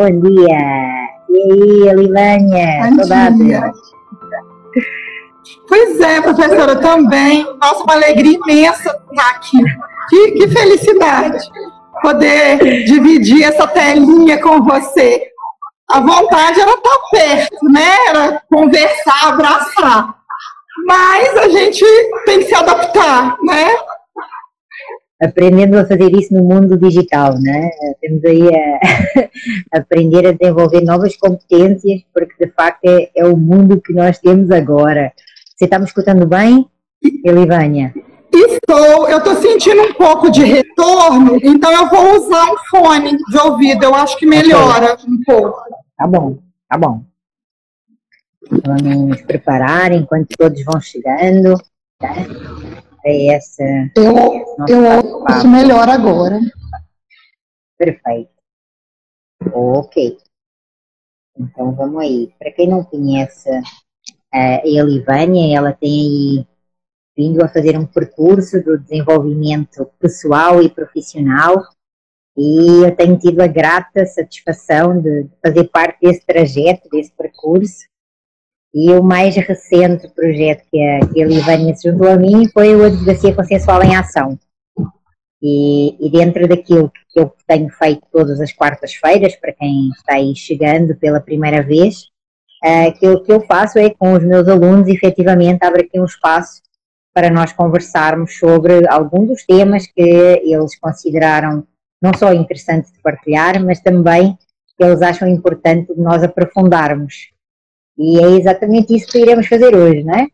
bom dia! E aí? Saudades! Pois é, professora, também. Nossa, uma alegria imensa estar aqui. Que, que felicidade poder dividir essa telinha com você. A vontade era estar perto, né? Era conversar, abraçar. Mas a gente tem que se adaptar, né? Aprendendo a fazer isso no mundo digital, né? Temos aí a, aprender a desenvolver novas competências, porque de facto é, é, o mundo que nós temos agora. Você está me escutando bem, Elivânia? Estou, eu estou sentindo um pouco de retorno, então eu vou usar um fone de ouvido, eu acho que melhora okay. um pouco. Tá bom, tá bom. Vamos nos preparar enquanto todos vão chegando. Tá? É essa. Eu, eu ouço melhor agora. Perfeito. Ok. Então vamos aí. Para quem não conhece a Elivânia, ela tem aí vindo a fazer um percurso do desenvolvimento pessoal e profissional e eu tenho tido a grata satisfação de fazer parte desse trajeto, desse percurso e o mais recente projeto que a, que a Livânia se juntou a mim foi o Advocacia Consensual em Ação. E, e, dentro daquilo que eu tenho feito todas as quartas-feiras, para quem está aí chegando pela primeira vez, uh, aquilo que eu faço é com os meus alunos, efetivamente, abre aqui um espaço para nós conversarmos sobre algum dos temas que eles consideraram não só interessantes de partilhar, mas também que eles acham importante de nós aprofundarmos. E é exatamente isso que iremos fazer hoje, não é?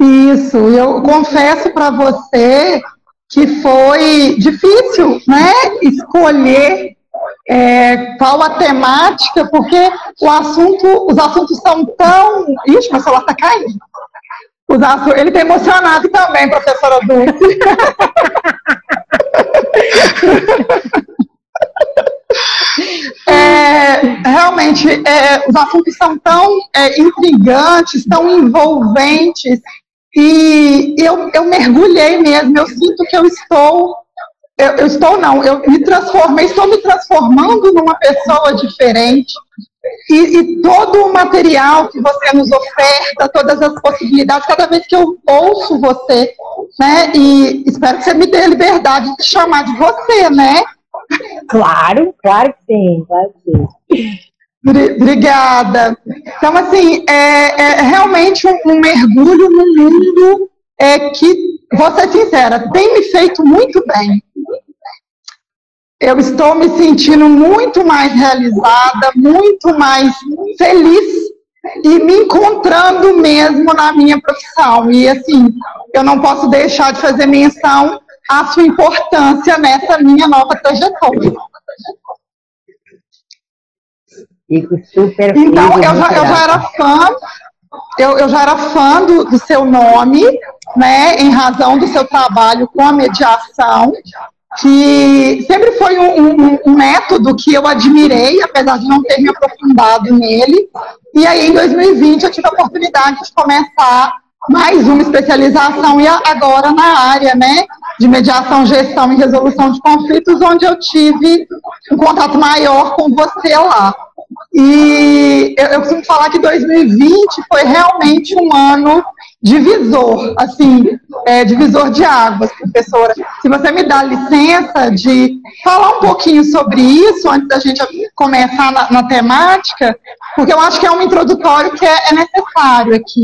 Isso, eu confesso para você que foi difícil, né, escolher é, qual a temática, porque o assunto, os assuntos são tão. Ixi, meu celular está caindo. Os assuntos, ele está emocionado também, professora Dulce. É, realmente, é, os assuntos são tão é, intrigantes, tão envolventes, e eu, eu mergulhei mesmo, eu sinto que eu estou, eu, eu estou não, eu me transformei, estou me transformando numa pessoa diferente, e, e, todo o material que você nos oferta, todas as possibilidades, cada vez que eu ouço você, né, e espero que você me dê liberdade de chamar de você, né, Claro, claro que sim, claro que sim. Obrigada. Então, assim, é, é realmente um, um, mergulho no mundo é, que, vou ser sincera, tem me feito muito bem. Eu estou me sentindo muito mais realizada, muito mais feliz e me encontrando mesmo na minha profissão. E, assim, eu não posso deixar de fazer menção a sua importância nessa minha nova trajetória. Fico super Então, eu já, eu já era fã, eu, eu já era fã do, do seu nome, né, em razão do seu trabalho com a mediação, que sempre foi um, um, um, método que eu admirei, apesar de não ter me aprofundado nele. E aí, em 2020, eu tive a oportunidade de começar mais uma especialização e agora na área, né, de mediação, gestão e resolução de conflitos, onde eu tive um contato maior com você lá. E eu, eu costumo falar que 2020 foi realmente um ano divisor, assim, é, divisor de águas, professora. Se você me dá licença de falar um pouquinho sobre isso antes da gente começar na, na temática, porque eu acho que é um introdutório que é, é necessário aqui.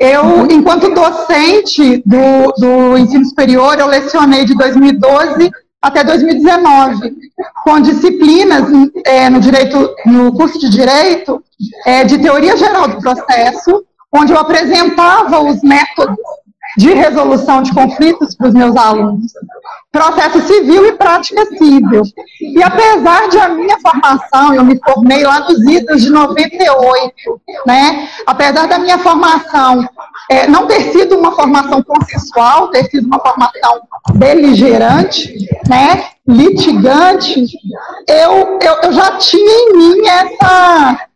Eu, enquanto docente do, do ensino superior, eu lecionei de 2012 até 2019, com disciplinas é, no direito, no curso de direito, é, de teoria geral do processo, onde eu apresentava os métodos de resolução de conflitos para os meus alunos. Processo civil e prática civil. E apesar de a minha formação, eu me formei lá nos idos de 98, né? Apesar da minha formação é, não ter sido uma formação consensual, ter sido uma formação beligerante, né? Litigante, eu, eu, eu já tinha em mim essa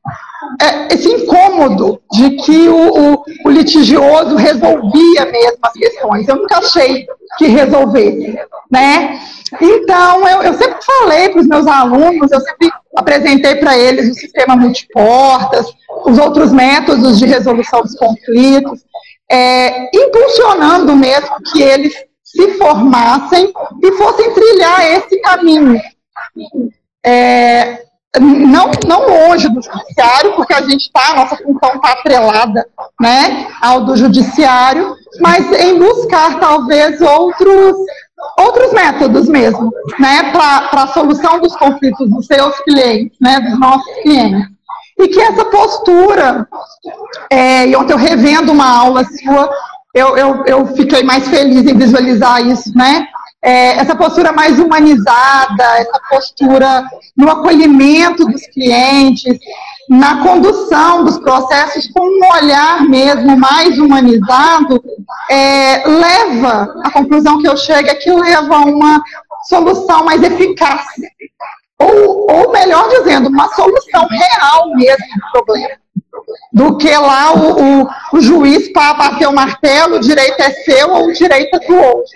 é, esse incômodo de que o, o, o, litigioso resolvia mesmo as questões. Eu nunca achei que resolvesse, né? Então, eu, eu sempre falei para os meus alunos, eu sempre apresentei para eles o sistema multiportas, os outros métodos de resolução dos conflitos, é, impulsionando mesmo que eles se formassem e fossem trilhar esse caminho. É, não, não longe do judiciário, porque a gente está, a nossa função está atrelada né, ao do judiciário, mas em buscar talvez outros, outros métodos mesmo, né, para a solução dos conflitos dos seus clientes, né, dos nossos clientes. E que essa postura, é, e ontem eu revendo uma aula sua, eu, eu, eu fiquei mais feliz em visualizar isso, né? É, essa postura mais humanizada, essa postura no acolhimento dos clientes, na condução dos processos com um olhar mesmo mais humanizado, é, leva, a conclusão que eu chego é que leva a uma solução mais eficaz. Ou, ou melhor dizendo, uma solução real mesmo do problema. Do que lá o, o, o juiz para bater o martelo, o direito é seu ou o direito é do outro.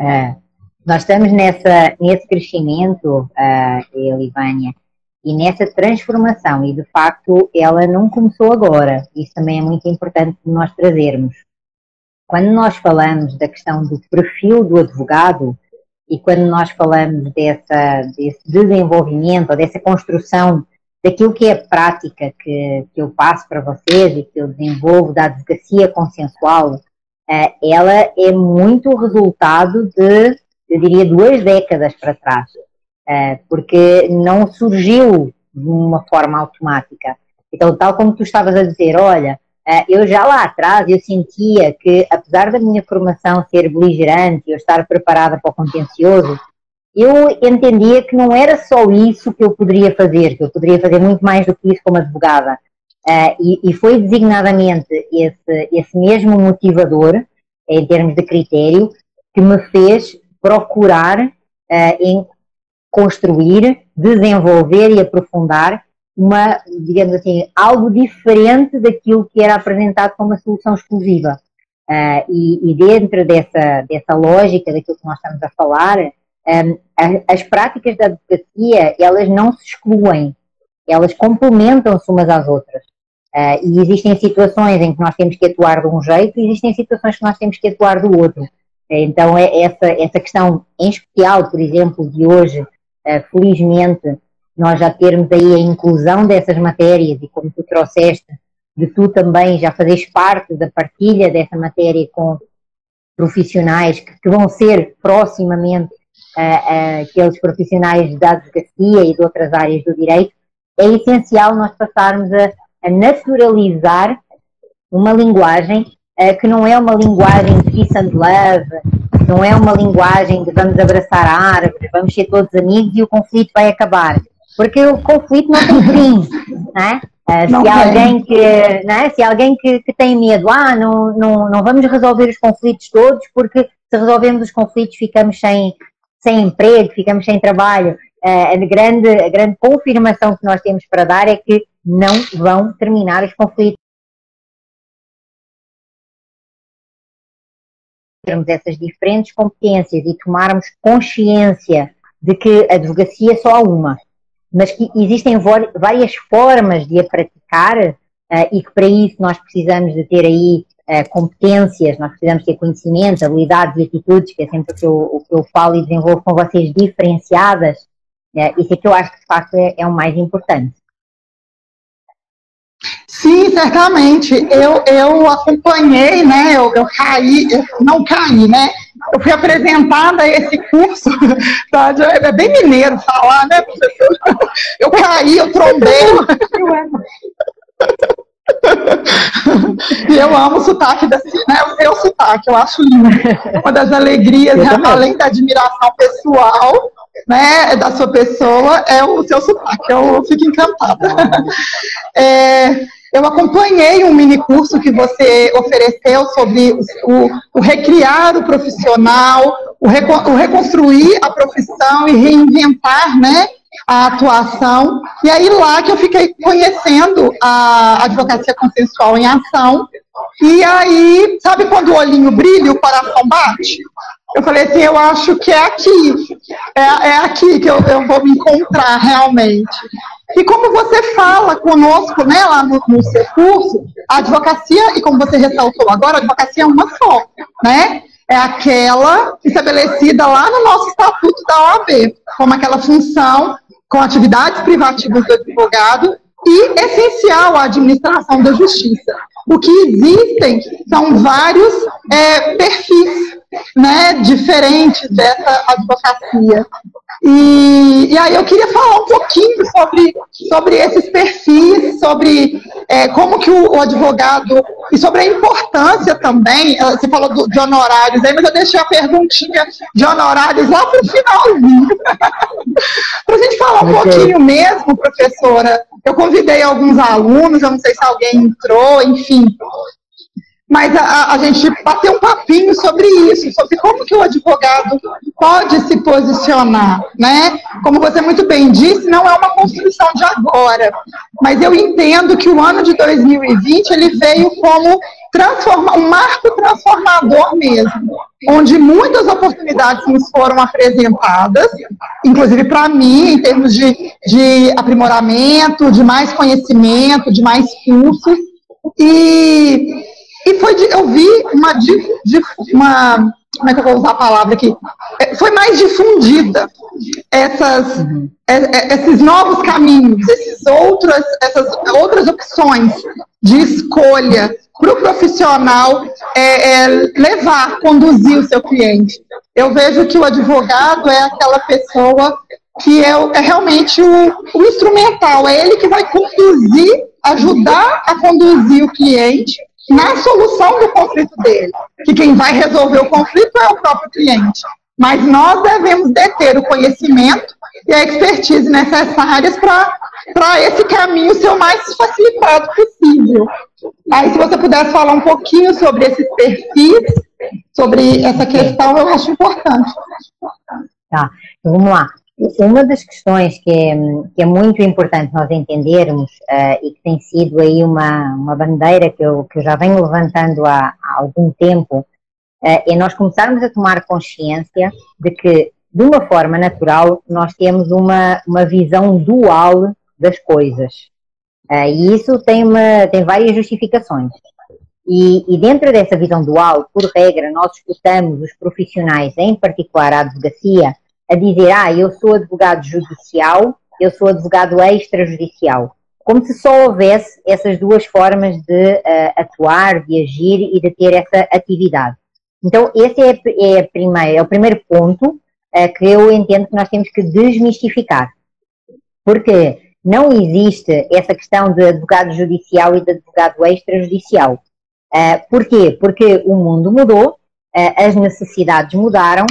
Uh, nós estamos nessa, nesse crescimento, uh, Elivânia, e nessa transformação, e de facto ela não começou agora. Isso também é muito importante nós trazermos. Quando nós falamos da questão do perfil do advogado, e quando nós falamos dessa, desse desenvolvimento, ou dessa construção daquilo que é a prática que, que eu passo para vocês e que eu desenvolvo da advocacia consensual, ela é muito resultado de, eu diria, duas décadas para trás, eh, porque não surgiu de uma forma automática. Então, tal como tu estavas a dizer, olha, eh, eu já lá atrás eu sentia que, apesar da minha formação ser beligerante, eu estar preparada para o contencioso, eu entendia que não era só isso que eu poderia fazer, que eu poderia fazer muito mais do que isso como advogada. Uh, e, e, foi designadamente esse, esse mesmo motivador, em termos de critério, que me fez procurar uh, em construir, desenvolver e aprofundar uma, digamos assim, algo diferente daquilo que era apresentado como uma solução exclusiva. Uh, e, e, dentro dessa, dessa lógica daquilo que nós estamos a falar, um, as, as práticas da advocacia, elas não se excluem, elas complementam-se umas às outras. Uh, e existem situações em que nós temos que atuar de um jeito e existem situações que nós temos que atuar do outro. Uh, então, é essa, essa questão em especial, por exemplo, de hoje, uh, felizmente, nós já termos aí a inclusão dessas matérias e como tu trouxeste, de tu também já fazeres parte da partilha dessa matéria com profissionais que, que vão ser proximamente aqueles profissionais da advocacia e de outras áreas do direito, é essencial nós passarmos a a naturalizar uma linguagem uh, que não é uma linguagem de peace and love, não é uma linguagem de vamos abraçar árvores, vamos ser todos amigos e o conflito vai acabar. Porque o conflito não tem fim, não é? Uh, se, alguém que, é? se alguém que, que, tem medo, ah, não, não, não vamos resolver os conflitos todos, porque se resolvemos os conflitos ficamos sem, sem emprego, ficamos sem trabalho. Uh, a, grande, a grande confirmação que nós temos para dar é que não vão terminar os conflitos. Termos essas diferentes competências e tomarmos consciência de que a advocacia é só uma, mas que existem várias formas de a praticar uh, e que para isso nós precisamos de ter aí uh, competências, nós precisamos ter conhecimentos, habilidades e atitudes, que é sempre o que eu, que eu falo e desenvolvo com vocês, diferenciadas, uh, isso é que eu acho que de facto é, é o mais importante. Sim, certamente. Eu, eu acompanhei, né? Eu, eu caí, eu não caí, né? Eu fui apresentada a esse curso, tá? é bem mineiro falar, né, professor? Eu caí, eu trombei. e eu amo o sotaque desse, né? O seu sotaque, eu acho lindo. Uma das alegrias, né, além da admiração pessoal, né, da sua pessoa, é o seu sotaque. Eu fico encantada. É, eu acompanhei um mini curso que você ofereceu sobre o, o recriar o profissional, o, reco, o, reconstruir a profissão e reinventar, né? a atuação. E aí lá que eu fiquei conhecendo a advocacia consensual em ação. E aí, sabe quando o olhinho brilha o coração bate? Eu falei assim, eu acho que é aqui, é, é aqui que eu, eu vou me encontrar realmente. E como você fala conosco, né, lá no, no, seu curso, a advocacia, e como você ressaltou agora, a advocacia é uma só, né? É aquela estabelecida lá no nosso estatuto da OAB, como aquela função com atividades privativas do advogado e essencial à administração da justiça. O que existem são vários é, perfis né, diferentes dessa advocacia. E, e, aí eu queria falar um pouquinho sobre, sobre esses perfis, sobre é, como que o, o, advogado, e sobre a importância também, você falou do, de honorários aí, mas eu deixei a perguntinha de honorários lá para o finalzinho. para a gente falar um okay. pouquinho mesmo, professora. Eu convidei alguns alunos, eu não sei se alguém entrou, enfim, mas a, a, gente bater um papinho sobre isso, sobre como que o advogado pode se posicionar, né? Como você muito bem disse, não é uma construção de agora, mas eu entendo que o ano de 2020 ele veio como transforma, um marco transformador mesmo, onde muitas oportunidades nos foram apresentadas, inclusive para mim, em termos de, de aprimoramento, de mais conhecimento, de mais cursos, e e foi de, eu vi uma, uma, como é que eu vou usar a palavra aqui? É, foi mais difundida essas, uhum. É, é, esses novos caminhos, esses outras, essas outras opções de escolha para o profissional é, é, levar, conduzir o seu cliente. Eu vejo que o advogado é aquela pessoa que é, é realmente o, o instrumental, é ele que vai conduzir, ajudar a conduzir o cliente na solução do conflito dele. Que quem vai resolver o conflito é o próprio cliente. Mas nós devemos deter o conhecimento e a expertise necessárias para esse caminho ser o mais facilitado possível. Aí, se você pudesse falar um pouquinho sobre esses perfis, sobre essa questão, eu acho importante. Tá, então vamos lá. Uma das questões que é, que é muito importante nós entendermos uh, e que tem sido aí uma, uma bandeira que eu, que eu já venho levantando há, há algum tempo, uh, é nós começarmos a tomar consciência de que, de uma forma natural, nós temos uma, uma visão dual das coisas. Uh, e isso tem, uma, tem várias justificações. E, e, dentro dessa visão dual, por regra, nós escutamos os profissionais, em particular a advocacia, a dizer, ah, eu sou advogado judicial, eu sou advogado extrajudicial. Como se só houvesse essas duas formas de uh, atuar, de agir e de ter essa atividade. Então, esse é, é, primeira, é o primeiro ponto uh, que eu entendo que nós temos que desmistificar. Porque não existe essa questão de advogado judicial e de advogado extrajudicial. Uh, porquê? Porque o mundo mudou, uh, as necessidades mudaram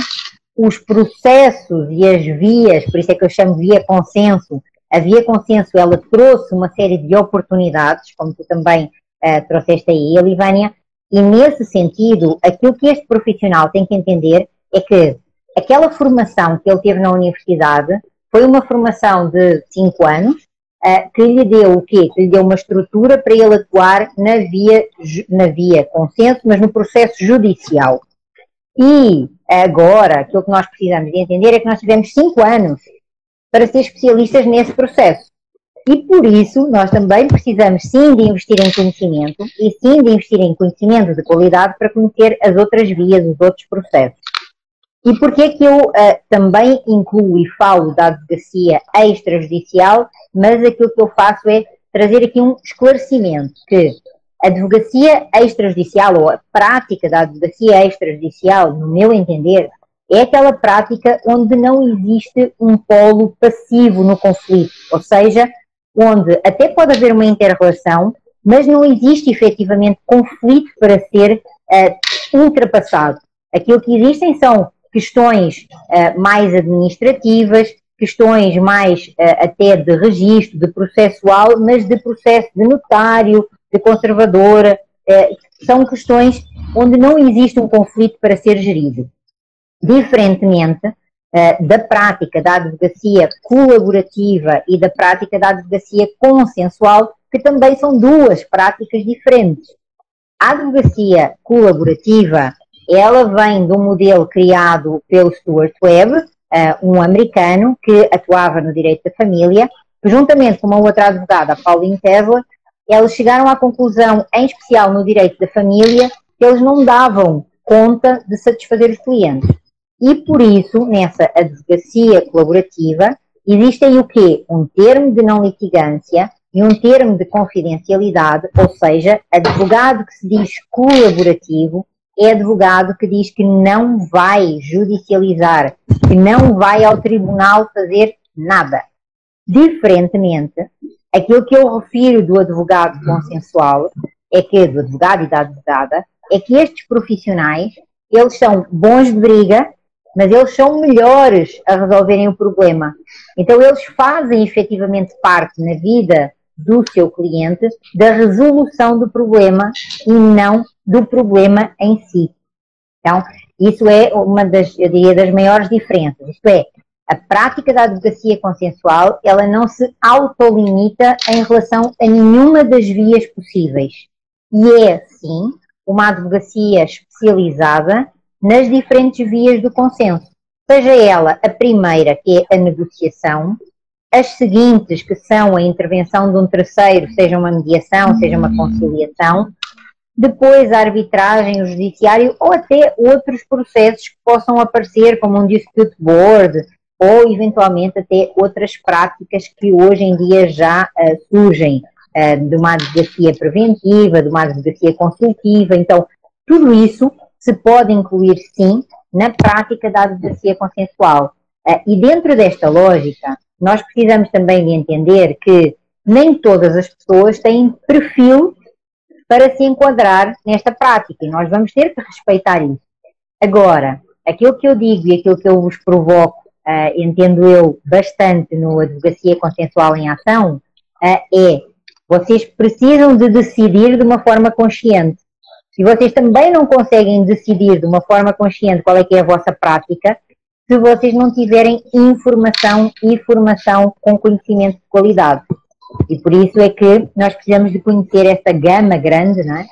os processos e as vias, por isso é que eu chamo via consenso, a via consenso ela trouxe uma série de oportunidades, como tu também uh, trouxeste aí, Elivânia, e nesse sentido, aquilo que este profissional tem que entender é que aquela formação que ele teve na universidade foi uma formação de cinco anos, uh, que lhe deu o quê? Que lhe deu uma estrutura para ele atuar na via, na via consenso, mas no processo judicial. E agora, aquilo que nós precisamos de entender é que nós tivemos cinco anos para ser especialistas nesse processo. E por isso, nós também precisamos sim de investir em conhecimento e sim de investir em conhecimento de qualidade para conhecer as outras vias, os outros processos. E porquê é que eu uh, também incluo e falo da advocacia extrajudicial, mas aquilo que eu faço é trazer aqui um esclarecimento que a advocacia extrajudicial, ou a prática da advocacia extrajudicial, no meu entender, é aquela prática onde não existe um polo passivo no conflito, ou seja, onde até pode haver uma inter-relação, mas não existe efetivamente conflito para ser uh, ultrapassado. Aquilo que existem são questões uh, mais administrativas, questões mais uh, até de registro, de processual, mas de processo de notário, conservadora, é, são questões onde não existe um conflito para ser gerido. Diferentemente uh, da prática da advocacia colaborativa e da prática da advocacia consensual, que também são duas práticas diferentes. A advocacia colaborativa, ela vem de um modelo criado pelo Stuart Webb, uh, um americano que atuava no direito da família, juntamente com uma outra advogada, Pauline Tesla, eles chegaram à conclusão, em especial no direito da família, que eles não davam conta de satisfazer os clientes. E por isso, nessa advocacia colaborativa, existe aí o quê? Um termo de não litigância e um termo de confidencialidade, ou seja, advogado que se diz colaborativo é advogado que diz que não vai judicializar, que não vai ao tribunal fazer nada. Diferentemente, aquilo que eu refiro do advogado consensual é que, do advogado e da advogada, é que estes profissionais, eles são bons de briga, mas eles são melhores a resolverem o problema. Então, eles fazem efetivamente parte na vida do seu cliente da resolução do problema e não do problema em si. Então, isso é uma das, eu diria, das maiores diferenças. Isto é, a prática da advocacia consensual, ela não se autolimita em relação a nenhuma das vias possíveis. E é, sim, uma advocacia especializada nas diferentes vias do consenso. Seja ela a primeira, que é a negociação, as seguintes, que são a intervenção de um terceiro, seja uma mediação, seja uma conciliação, depois a arbitragem, o judiciário ou até outros processos que possam aparecer, como um dispute board, ou eventualmente até outras práticas que hoje em dia já uh, surgem, uh, de uma advocacia preventiva, de uma advocacia consultiva. Então, tudo isso se pode incluir sim na prática da advocacia consensual. Uh, e dentro desta lógica, nós precisamos também de entender que nem todas as pessoas têm perfil para se enquadrar nesta prática e nós vamos ter que respeitar isso. Agora, aquilo que eu digo e aquilo que eu vos provoco uh, entendo eu, bastante no Advocacia Consensual em Ação, uh, é vocês precisam de decidir de uma forma consciente. Se vocês também não conseguem decidir de uma forma consciente qual é que é a vossa prática, se vocês não tiverem informação e formação com conhecimento de qualidade. E por isso é que nós precisamos de conhecer esta gama grande, não é?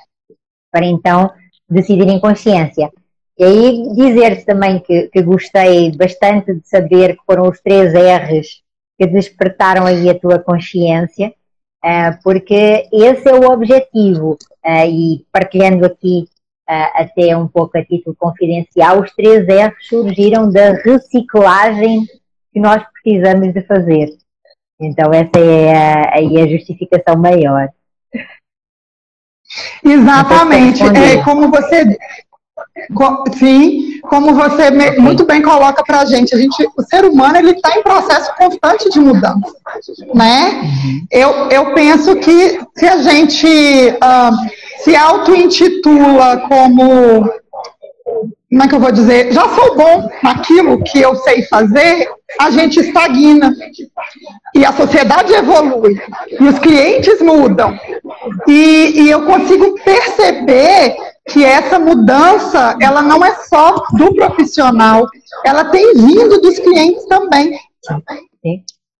Para então decidir em consciência. E aí dizer-te também que, que gostei bastante de saber que foram os três R's que despertaram aí a tua consciência, uh, porque esse é o objetivo. Uh, e partilhando aqui uh, até um pouco a título confidencial, os três R's surgiram da reciclagem que nós precisamos de fazer. Então essa é a, aí a justificação maior. Exatamente. É, como você Sim, como você muito bem coloca para a gente, o ser humano ele está em processo constante de mudança, né? Eu, eu penso que se a gente uh, se auto-intitula como como é que eu vou dizer? Já sou bom naquilo que eu sei fazer, a gente estagna. E a sociedade evolui. E os clientes mudam. E, e eu consigo perceber que essa mudança, ela não é só do profissional, ela tem vindo dos clientes também.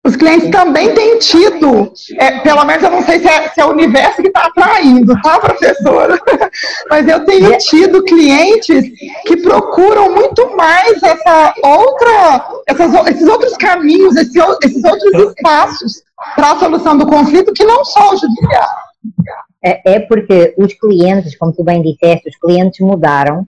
Os clientes também têm tido, é, pelo menos eu não sei se é, se é o universo que está atraindo, tá, professora? Mas eu tenho tido clientes que procuram muito mais essa outra, essas, esses outros caminhos, esse, esses outros espaços para a solução do conflito que não só o judiciário. É, é porque os clientes, como tu bem disseste, os clientes mudaram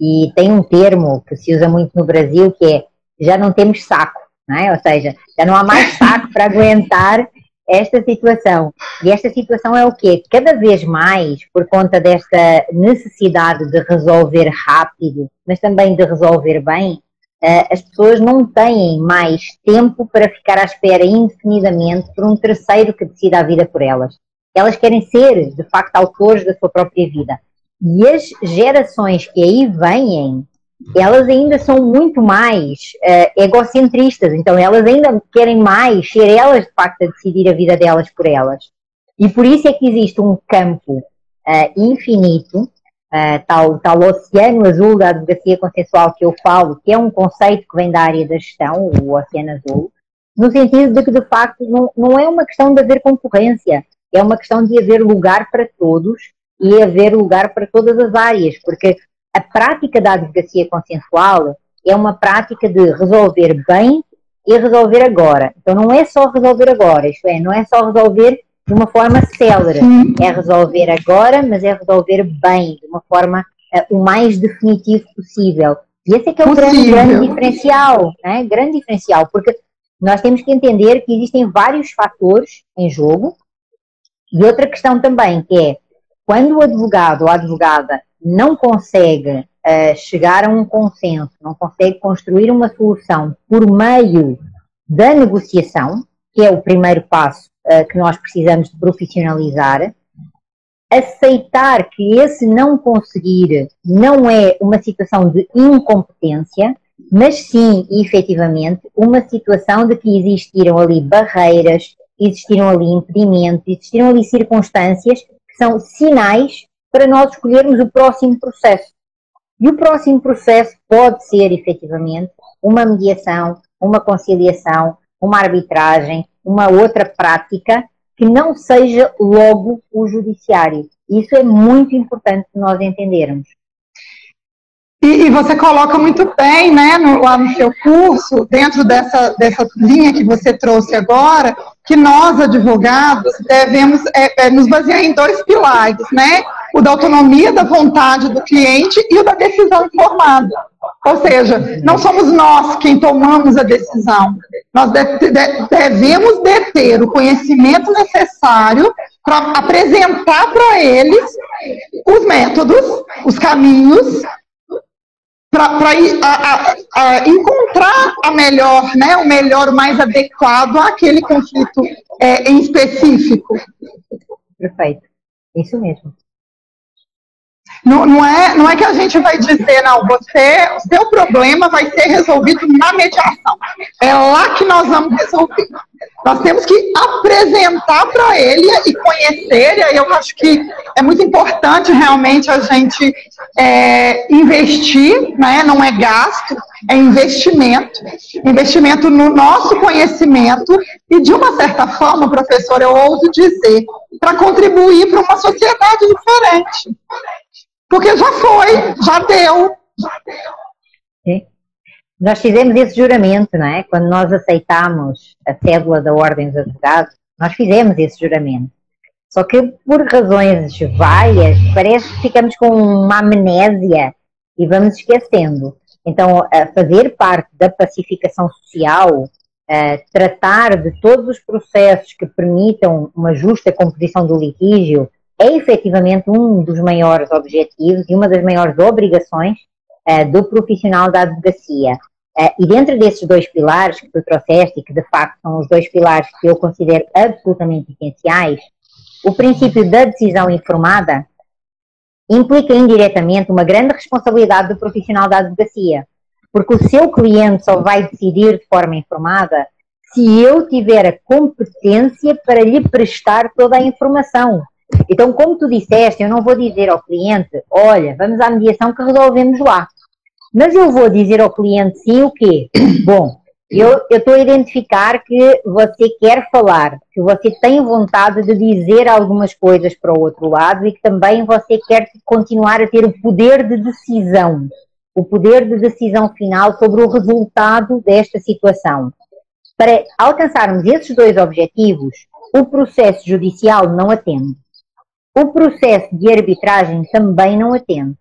e tem um termo que se usa muito no Brasil que é já não temos saco é? Ou seja, já não há mais saco para aguentar esta situação. E esta situação é o quê? Cada vez mais, por conta desta necessidade de resolver rápido, mas também de resolver bem, eh, as pessoas não têm mais tempo para ficar à espera indefinidamente por um terceiro que decida a vida por elas. Elas querem ser, de facto, autores da sua própria vida. E as gerações que aí vêm elas ainda são muito mais uh, egocentristas, então elas ainda querem mais ser elas de facto a decidir a vida delas por elas. E por isso é que existe um campo uh, infinito uh, tal, tal oceano azul da advocacia consensual que eu falo, que é um conceito que vem da área da gestão, o oceano azul, no sentido de que, de facto, não, não é uma questão de haver concorrência, é uma questão de haver lugar para todos e haver lugar para todas as áreas, porque a prática da advocacia consensual é uma prática de resolver bem e resolver agora. Então não é só resolver agora, isto é, não é só resolver de uma forma célere, é resolver agora, mas é resolver bem, de uma forma uh, o mais definitivo possível. E esse é que é o grande, grande diferencial, né? grande diferencial, porque nós temos que entender que existem vários fatores em jogo e outra questão também, que é quando o advogado ou a advogada não consegue uh, chegar a um consenso, não consegue construir uma solução por meio da negociação, que é o primeiro passo uh, que nós precisamos de profissionalizar, aceitar que esse não conseguir não é uma situação de incompetência, mas sim, efetivamente, uma situação de que existiram ali barreiras, existiram ali impedimentos, existiram ali circunstâncias que são sinais para nós escolhermos o próximo processo. E o próximo processo pode ser, efetivamente, uma mediação, uma conciliação, uma arbitragem, uma outra prática que não seja logo o judiciário. Isso é muito importante nós entendermos. E, e, você coloca muito bem, né, no, lá no seu curso, dentro dessa, dessa linha que você trouxe agora, que nós, advogados, devemos é, é, nos basear em dois pilares, né? O da autonomia da vontade do cliente e o da decisão informada. Ou seja, não somos nós quem tomamos a decisão. Nós de, de, devemos deter o conhecimento necessário para apresentar para eles os métodos, os caminhos para encontrar a melhor, né, o melhor, o mais adequado àquele conflito é, em específico. Perfeito, isso mesmo. Não, não, é, não é que a gente vai dizer, não, você, o seu problema vai ser resolvido na mediação. É lá que nós vamos resolver. Nós temos que apresentar para ele e conhecer, e aí eu acho que é muito importante realmente a gente é, investir, né? não é gasto, é investimento. Investimento no nosso conhecimento e, de uma certa forma, professor, eu ouso dizer, para contribuir para uma sociedade diferente. Porque já foi, já deu. Sim. Nós fizemos esse juramento, não é? Quando nós aceitámos a cédula da Ordem dos Advogados, nós fizemos esse juramento. Só que por razões várias, parece que ficamos com uma amnésia e vamos esquecendo. Então, fazer parte da pacificação social, tratar de todos os processos que permitam uma justa composição do litígio, é efetivamente um dos maiores objetivos e uma das maiores obrigações uh, do profissional da advocacia. Uh, e dentro desses dois pilares que tu trouxeste, e que de facto são os dois pilares que eu considero absolutamente essenciais, o princípio da decisão informada implica indiretamente uma grande responsabilidade do profissional da advocacia, porque o seu cliente só vai decidir de forma informada se eu tiver a competência para lhe prestar toda a informação. Então, como tu disseste, eu não vou dizer ao cliente, olha, vamos à mediação que resolvemos lá. Mas eu vou dizer ao cliente sim o quê? Bom, eu estou a identificar que você quer falar, que você tem vontade de dizer algumas coisas para o outro lado e que também você quer continuar a ter o poder de decisão, o poder de decisão final sobre o resultado desta situação. Para alcançarmos esses dois objetivos, o processo judicial não atende. O processo de arbitragem também não atende.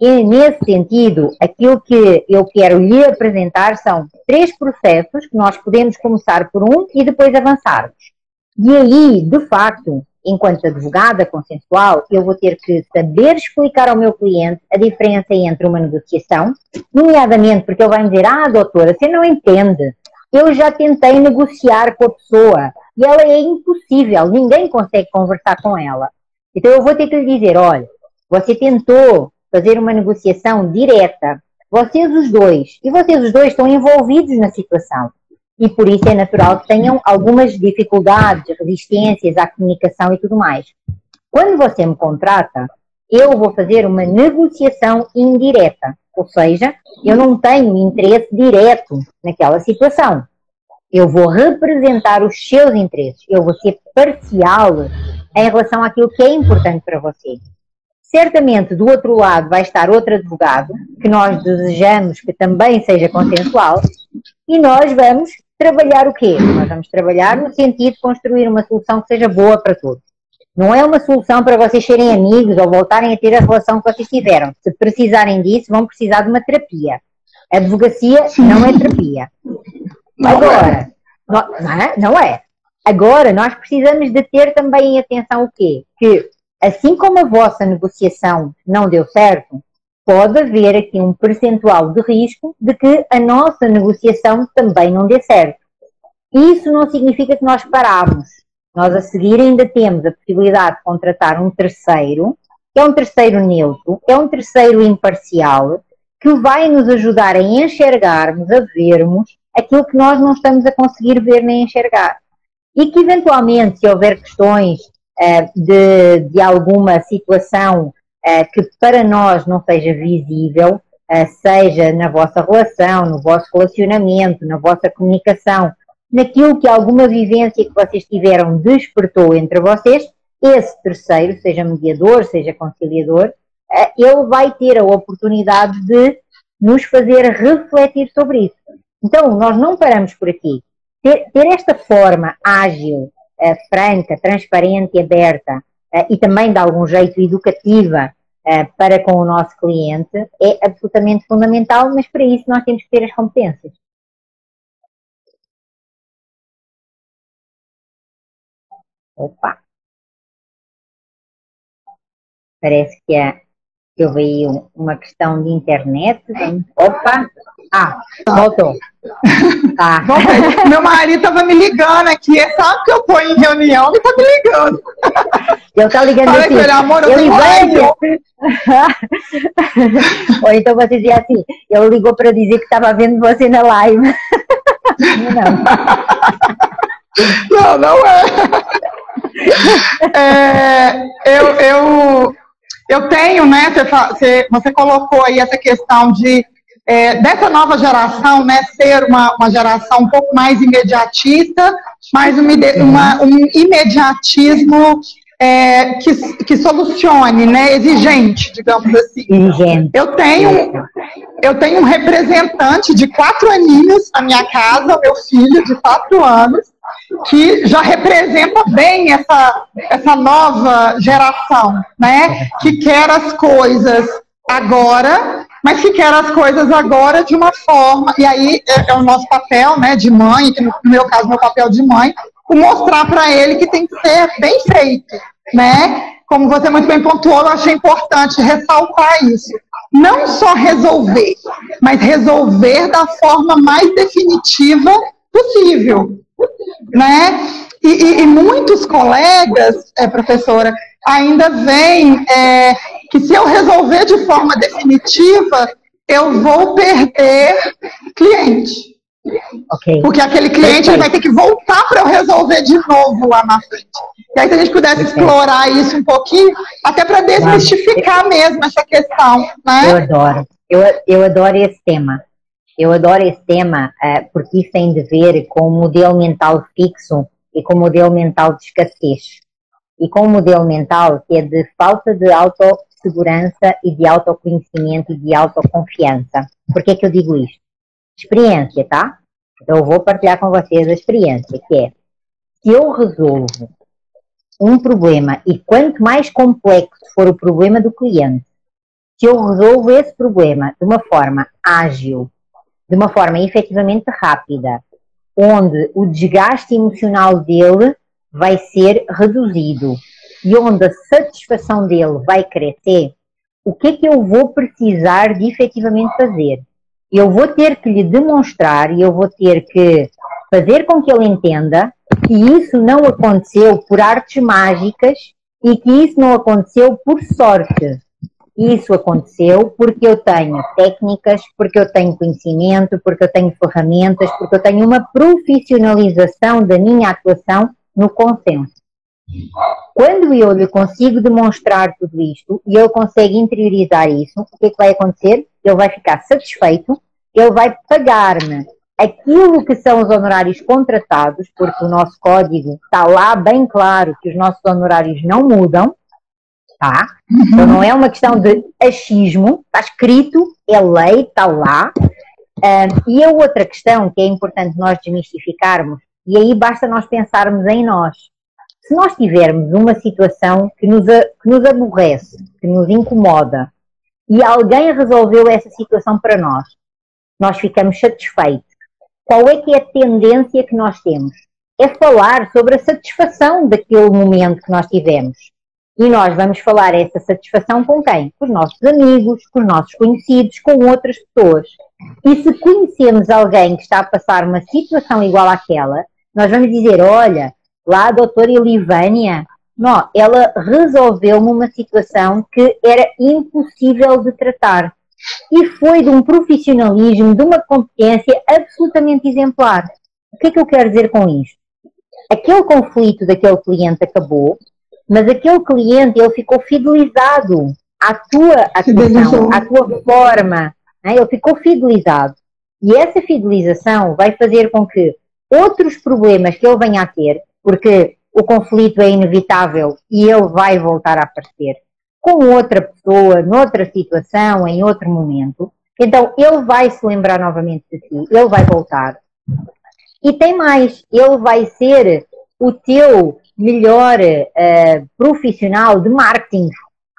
E, nesse sentido, aquilo que eu quero lhe apresentar são três processos que nós podemos começar por um e depois avançarmos. E aí, de facto, enquanto advogada consensual, eu vou ter que saber explicar ao meu cliente a diferença entre uma negociação, nomeadamente porque ele vai dizer: Ah, doutora, você não entende. Eu já tentei negociar com a pessoa e ela é impossível, ninguém consegue conversar com ela. Então eu vou ter que lhe dizer, olha, você tentou fazer uma negociação direta, vocês os dois, e vocês os dois estão envolvidos na situação. E por isso é natural que tenham algumas dificuldades, resistências à comunicação e tudo mais. Quando você me contrata, eu vou fazer uma negociação indireta, ou seja, eu não tenho interesse direto naquela situação. Eu vou representar os seus interesses, eu vou ser parcial em relação àquilo que é importante para você. Certamente do outro lado vai estar outro advogado, que nós desejamos que também seja consensual, e nós vamos trabalhar o quê? Nós vamos trabalhar no sentido de construir uma solução que seja boa para todos. Não é uma solução para vocês serem amigos ou voltarem a ter a relação que vocês tiveram. Se precisarem disso, vão precisar de uma terapia. A advocacia não é terapia. É. Agora. Não, é, não é. Agora, nós precisamos de ter também em atenção o quê? Que, assim como a vossa negociação não deu certo, pode haver aqui um percentual de risco de que a nossa negociação também não dê certo. Isso não significa que nós paramos. Nós a seguir ainda temos a possibilidade de contratar um terceiro, que é um terceiro neutro, é um terceiro imparcial, que vai nos ajudar a enxergarmos, a vermos aquilo que nós não estamos a conseguir ver nem enxergar. E que eventualmente, se houver questões uh, de, de alguma situação uh, que para nós não seja visível, uh, seja na vossa relação, no vosso relacionamento, na vossa comunicação, naquilo que alguma vivência que vocês tiveram despertou entre vocês, esse terceiro, seja mediador, seja conciliador, ele vai ter a oportunidade de nos fazer refletir sobre isso. Então, nós não paramos por aqui. Ter, ter esta forma ágil, eh, franca, transparente e aberta eh, e também de algum jeito educativa eh, para com o nosso cliente é absolutamente fundamental, mas para isso nós temos que ter as competências. Opa! Parece que que eu vi uma questão de internet. Opa! Ah, voltou. Tá. Meu marido estava me ligando aqui, é sabe que eu estou em reunião e está me ligando. Eu estou ligando Fala assim. Ele, amor, eu tenho Ou então você dizia assim, ele ligou para dizer que estava vendo você na live. Não, não, não é. é eu, eu, eu tenho, né? Você, você colocou aí essa questão de é, dessa nova geração, né, ser uma, uma geração um pouco mais imediatista, mas um, uma, um imediatismo é, que, que solucione, né, exigente, digamos assim. Eu tenho, eu tenho um representante de quatro aninhos na minha casa, meu filho de quatro anos, que já representa bem essa, essa nova geração, né? Que quer as coisas agora, mas que quer as coisas agora de uma forma. E aí é, é o nosso papel, né, de mãe, que no meu caso, meu papel de mãe, mostrar para ele que tem que ser bem feito, né? Como você muito bem pontuou, eu achei importante ressaltar isso. Não só resolver, mas resolver da forma mais definitiva possível né? E, e, e muitos colegas, é, professora, ainda veem é, que se eu resolver de forma definitiva, eu vou perder cliente. Okay. Porque aquele cliente vai ter que voltar para eu resolver de novo lá na frente. E aí, se a gente pudesse explorar isso um pouquinho, até para desmistificar mesmo essa questão. Né? Eu adoro. Eu, eu adoro esse tema. Eu adoro esse tema uh, porque isso tem de ver com o modelo mental fixo e com o modelo mental de escassez. E com o modelo mental que é de falta de autossegurança e de autoconhecimento e de autoconfiança. Por que é que eu digo isto? Experiência, tá? Então eu vou partilhar com vocês a experiência, que é se eu resolvo um problema e quanto mais complexo for o problema do cliente, se eu resolvo esse problema de uma forma ágil, de uma forma efetivamente rápida, onde o desgaste emocional dele vai ser reduzido e onde a satisfação dele vai crescer, o que é que eu vou precisar de efetivamente fazer? Eu vou ter que lhe demonstrar e eu vou ter que fazer com que ele entenda que isso não aconteceu por artes mágicas e que isso não aconteceu por sorte. Isso aconteceu porque eu tenho técnicas, porque eu tenho conhecimento, porque eu tenho ferramentas, porque eu tenho uma profissionalização da minha atuação no consenso. quando eu lhe consigo demonstrar tudo isto e ele consegue interiorizar isso, o que é que vai acontecer? Ele vai ficar satisfeito, ele vai pagar-me aquilo que são os honorários contratados, porque o nosso código está lá bem claro que os nossos honorários não mudam, tá? Então não é uma questão de achismo, está escrito, é lei, está lá. Um, e a outra questão que é importante nós desmistificarmos, e aí basta nós pensarmos em nós. Se nós tivermos uma situação que nos, que nos aborrece, que nos incomoda, e alguém resolveu essa situação para nós, nós ficamos satisfeitos. Qual é que é a tendência que nós temos? É falar sobre a satisfação daquele momento que nós tivemos. E nós vamos falar essa satisfação com quem? Com os nossos amigos, com os nossos conhecidos, com outras pessoas. E se conhecemos alguém que está a passar uma situação igual àquela, nós vamos dizer: olha, lá a doutora Elivânia, não, ela resolveu-me uma situação que era impossível de tratar. E foi de um profissionalismo, de uma competência absolutamente exemplar. O que é que eu quero dizer com isto? Aquele conflito daquele cliente acabou, mas aquele cliente ele ficou fidelizado à tua atuação, à tua forma, né? ele ficou fidelizado. E essa fidelização vai fazer com que outros problemas que ele venha a ter, porque o conflito é inevitável e ele vai voltar a aparecer com outra pessoa, noutra situação, em outro momento, então ele vai se lembrar novamente de ti, ele vai voltar. E tem mais, ele vai ser o teu melhor uh, profissional de marketing.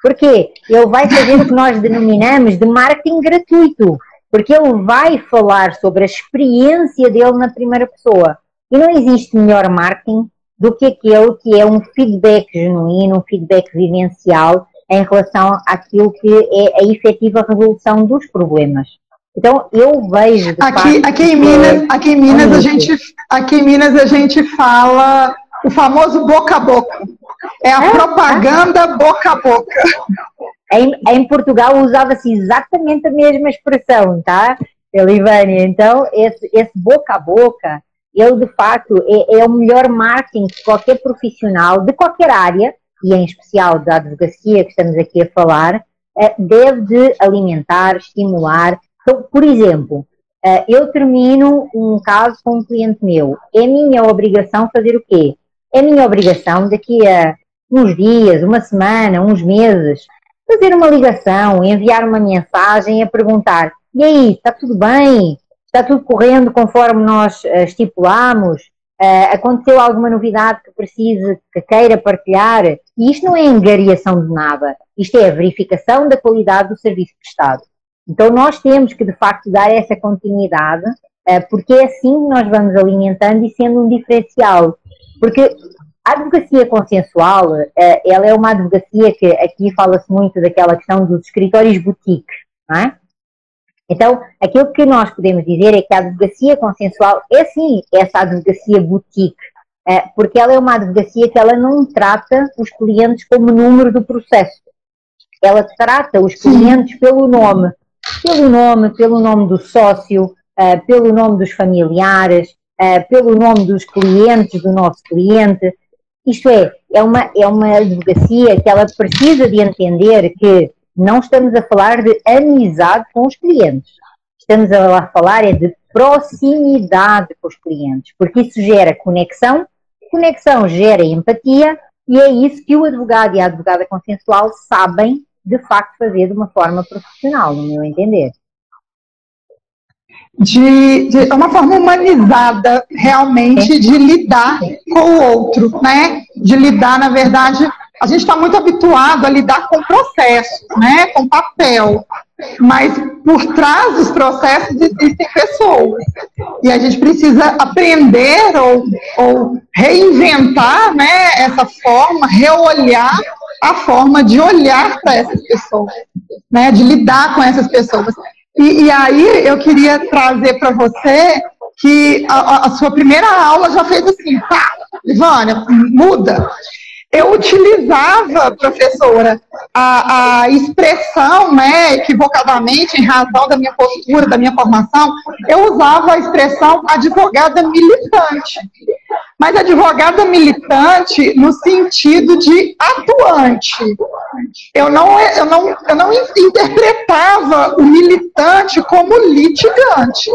Porquê? Ele vai fazer o que nós denominamos de marketing gratuito. Porque ele vai falar sobre a experiência dele na primeira pessoa. E não existe melhor marketing do que aquele que é um feedback genuíno, um feedback vivencial em relação àquilo que é a efetiva resolução dos problemas. Então eu vejo aqui, aqui em Minas, aqui em Minas a gente, aqui em Minas a gente fala o famoso boca a boca. É a propaganda boca a boca. Em, em Portugal usava-se exatamente a mesma expressão, tá, Elivânia? Então, esse, esse boca a boca, ele de facto é, é o melhor marketing que qualquer profissional de qualquer área, e em especial da advocacia que estamos aqui a falar, eh, deve de alimentar, estimular. Então, por exemplo, eh, eu termino um caso com um cliente meu. É minha obrigação fazer o quê? É minha obrigação daqui a uns dias, uma semana, uns meses, fazer uma ligação, enviar uma mensagem a perguntar: e aí, está tudo bem? Está tudo correndo conforme nós uh, estipulamos? Uh, aconteceu alguma novidade que precise, que queira partilhar? E isto não é engariação de nada, isto é a verificação da qualidade do serviço prestado. Então nós temos que de facto dar essa continuidade, uh, porque é assim que nós vamos alimentando e sendo um diferencial. Porque a advocacia consensual, eh, ela é uma advocacia que aqui fala-se muito daquela questão dos escritórios boutique, não é? Então, aquilo que nós podemos dizer é que a advocacia consensual é sim essa advocacia boutique, eh, porque ela é uma advocacia que ela não trata os clientes como número do processo. Ela trata os clientes pelo nome, pelo nome, pelo nome do sócio, eh, pelo nome dos familiares, uh, pelo nome dos clientes, do nosso cliente. Isto é, é uma, é uma advocacia que ela precisa de entender que não estamos a falar de amizade com os clientes. Estamos a falar é de proximidade com os clientes, porque isso gera conexão, conexão gera empatia e é isso que o advogado e a advogada consensual sabem de facto fazer de uma forma profissional, no meu entender de, de é uma forma humanizada realmente de lidar com o outro, né? De lidar, na verdade, a gente está muito habituado a lidar com processos, né? Com papel, mas por trás dos processos existem pessoas e a gente precisa aprender ou, ou reinventar, né? Essa forma, reolhar a forma de olhar para essas pessoas, né? De lidar com essas pessoas. E, e aí eu queria trazer para você que a, a, sua primeira aula já fez assim, pá, Ivânia, muda. Eu utilizava, professora, a, a expressão, né, equivocadamente, em razão da minha postura, da minha formação, eu usava a expressão advogada militante. Mas advogada militante no sentido de atuante. Eu não, eu não, eu não interpretava o militante como litigante.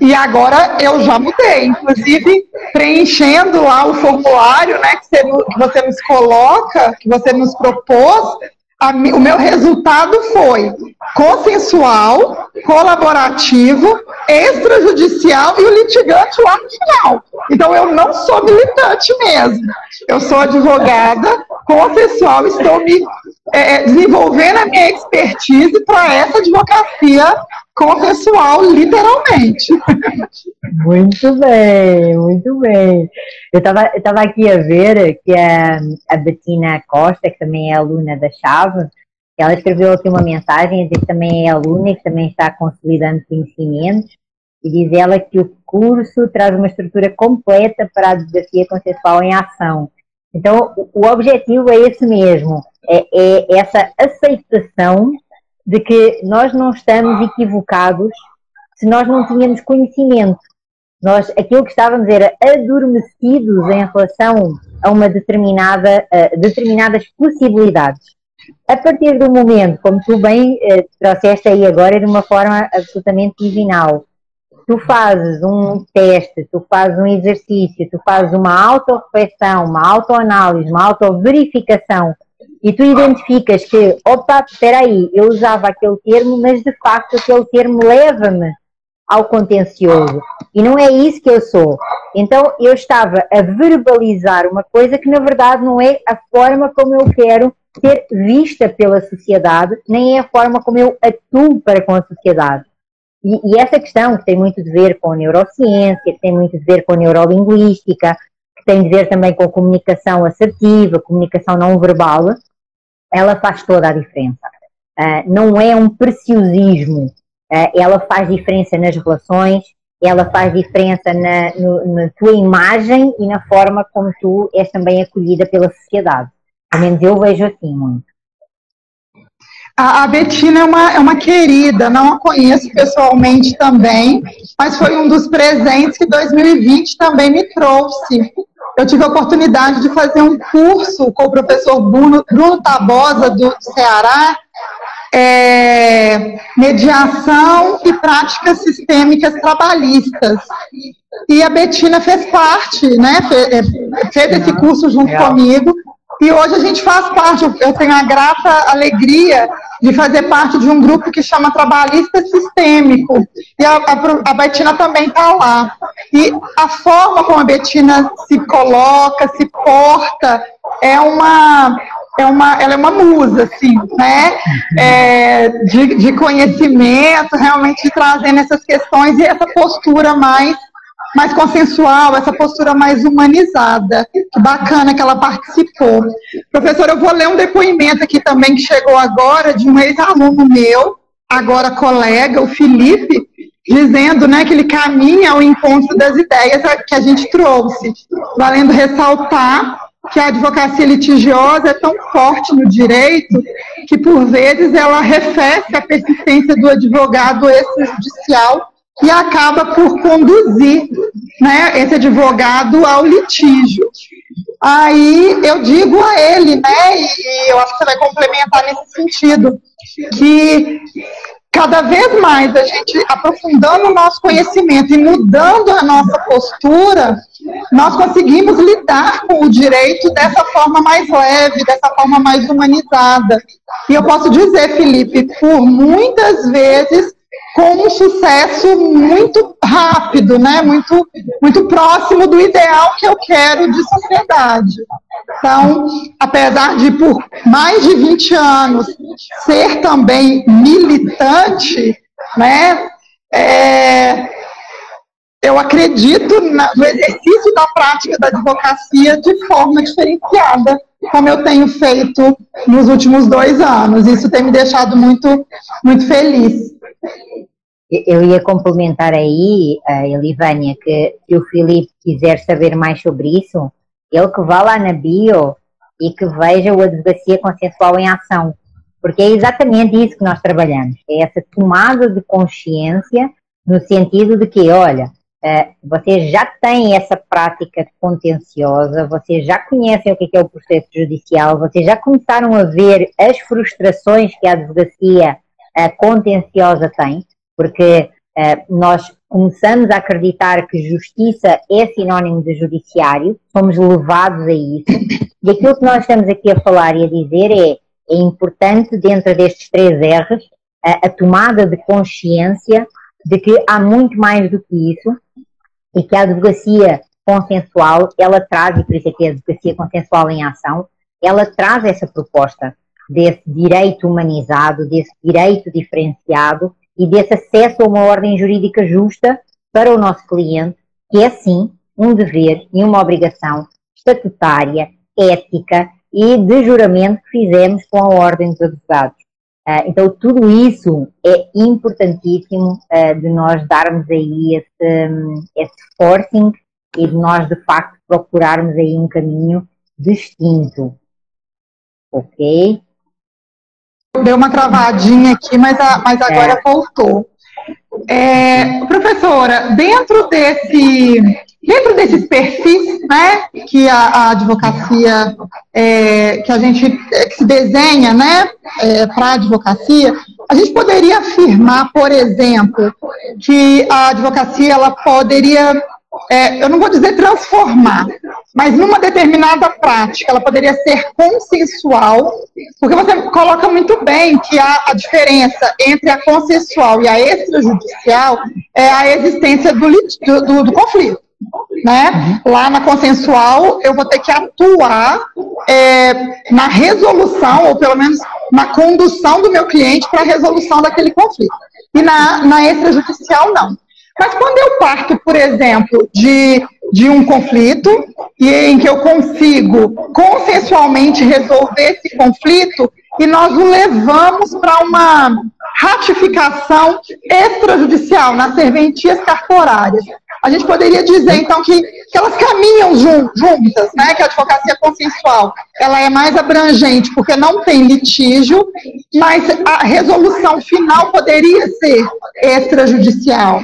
E agora eu já mudei, inclusive preenchendo lá o formulário né, que, você, que você nos coloca, que você nos propôs, a, o meu resultado foi consensual, colaborativo, extrajudicial e o litigante lá no final. Então eu não sou militante mesmo. Eu sou advogada consensual, estou me é, é desenvolvendo a minha expertise para essa advocacia consensual, literalmente. Muito bem, muito bem. Eu estava aqui a ver que a, a Bettina Costa, que também é aluna da Chave, ela escreveu aqui uma mensagem a dizer que também é aluna e que também está consolidando conhecimentos e diz ela que o curso traz uma estrutura completa para a advocacia consensual em ação. Então, o objetivo é esse mesmo, é, é essa aceitação de que nós não estamos equivocados se nós não tínhamos conhecimento. Nós, aquilo que estávamos era adormecidos em relação a uma determinada, uh, determinadas possibilidades. A partir do momento, como tu bem uh, trouxeste aí agora, de uma forma absolutamente divinal, tu fazes um teste, tu fazes um exercício, tu fazes uma autorreflexão, uma autoanálise, uma autoverificação e tu identificas que, opa, espera aí, eu usava aquele termo, mas de facto aquele termo leva-me ao contencioso. E não é isso que eu sou. Então eu estava a verbalizar uma coisa que na verdade não é a forma como eu quero ser vista pela sociedade, nem é a forma como eu atuo para com a sociedade. E, e essa questão que tem muito a ver com neurociência, que tem muito a ver com neurolinguística, que tem a ver também com comunicação assertiva, comunicação não verbal, ela faz toda a diferença. Uh, não é um preciosismo, uh, ela faz diferença nas relações, ela faz diferença na, no, na tua imagem e na forma como tu és também acolhida pela sociedade. Pelo menos eu vejo assim muito. A, a Betina é uma, é uma querida, não a conheço pessoalmente também, mas foi um dos presentes que 2020 também me trouxe eu tive a oportunidade de fazer um curso com o professor Bruno, Bruno Tabosa, do Ceará, é, mediação e práticas sistêmicas trabalhistas. E a Betina fez parte, né, fez, fez esse curso junto comigo, e hoje a gente faz parte, eu tenho a grata alegria de fazer parte de um grupo que chama Trabalhista Sistêmico. E a, a, a Betina também está lá. E a forma como a Betina se coloca, se porta, é uma. É uma, ela é uma musa, assim, né? É, de, de conhecimento, realmente trazendo essas questões e essa postura mais mais consensual, essa postura mais humanizada. Que bacana que ela participou. Professor, eu vou ler um depoimento aqui também que chegou agora de um ex-aluno meu, agora colega, o Felipe, dizendo né, que ele caminha ao encontro das ideias que a gente trouxe, valendo ressaltar que a advocacia litigiosa é tão forte no direito que, por vezes, ela arrefece a persistência do advogado extrajudicial e acaba por conduzir né, esse advogado ao litígio. Aí eu digo a ele, né, e eu acho que você vai complementar nesse sentido, que cada vez mais a gente aprofundando o nosso conhecimento e mudando a nossa postura, nós conseguimos lidar com o direito dessa forma mais leve, dessa forma mais humanizada. E eu posso dizer, Felipe, por muitas vezes com um sucesso muito rápido, né? muito, muito próximo do ideal que eu quero de sociedade. Então, apesar de por mais de 20 anos ser também militante, né? É, eu acredito no exercício da prática da advocacia de forma diferenciada, como eu tenho feito nos últimos dois anos. Isso tem me deixado muito, muito feliz. Eu ia complementar aí, a Elivânia, que se o Filipe quiser saber mais sobre isso, ele que vá lá na bio e que veja o Advocacia Consensual em Ação. Porque é exatamente isso que nós trabalhamos. É essa tomada de consciência no sentido de que, olha, Uh, vocês já têm essa prática contenciosa, vocês já conhecem o que é, que é o processo judicial, vocês já começaram a ver as frustrações que a advocacia uh, contenciosa tem, porque uh, nós começamos a acreditar que justiça é sinónimo de judiciário, somos levados a isso, e aquilo que nós estamos aqui a falar e a dizer é, é importante, dentro destes três R's, a, a tomada de consciência de que há muito mais do que isso e que a advocacia consensual, ela traz, e por isso é que a advocacia consensual em ação, ela traz essa proposta desse direito humanizado, desse direito diferenciado e desse acesso a uma ordem jurídica justa para o nosso cliente, que é sim um dever e uma obrigação estatutária, ética e de juramento que fizemos com a Ordem dos Advogados. Uh, então, tudo isso é importantíssimo uh, de nós darmos aí esse, esse forcing e de nós, de facto, procurarmos aí um caminho distinto. Ok? Deu uma travadinha aqui, mas, a, mas agora é. voltou. É, professora, dentro desse dentro desses perfis né, que a, a advocacia, é, que a gente é, que se desenha né, é, para a advocacia, a gente poderia afirmar, por exemplo, que a advocacia ela poderia, é, eu não vou dizer transformar, mas numa determinada prática, ela poderia ser consensual, porque você coloca muito bem que a, a diferença entre a consensual e a extrajudicial é a existência do, do, do conflito né? Lá na consensual, eu vou ter que atuar é, na resolução, ou pelo menos na condução do meu cliente para a resolução daquele conflito. E na, na extrajudicial, não. Mas quando eu parto, por exemplo, de, de um conflito, e em que eu consigo consensualmente resolver esse conflito, e nós o levamos para uma ratificação extrajudicial nas serventias cartorárias a gente poderia dizer, então, que, que elas caminham juntas, né? Que a advocacia consensual, ela é mais abrangente, porque não tem litígio, mas a resolução final poderia ser extrajudicial.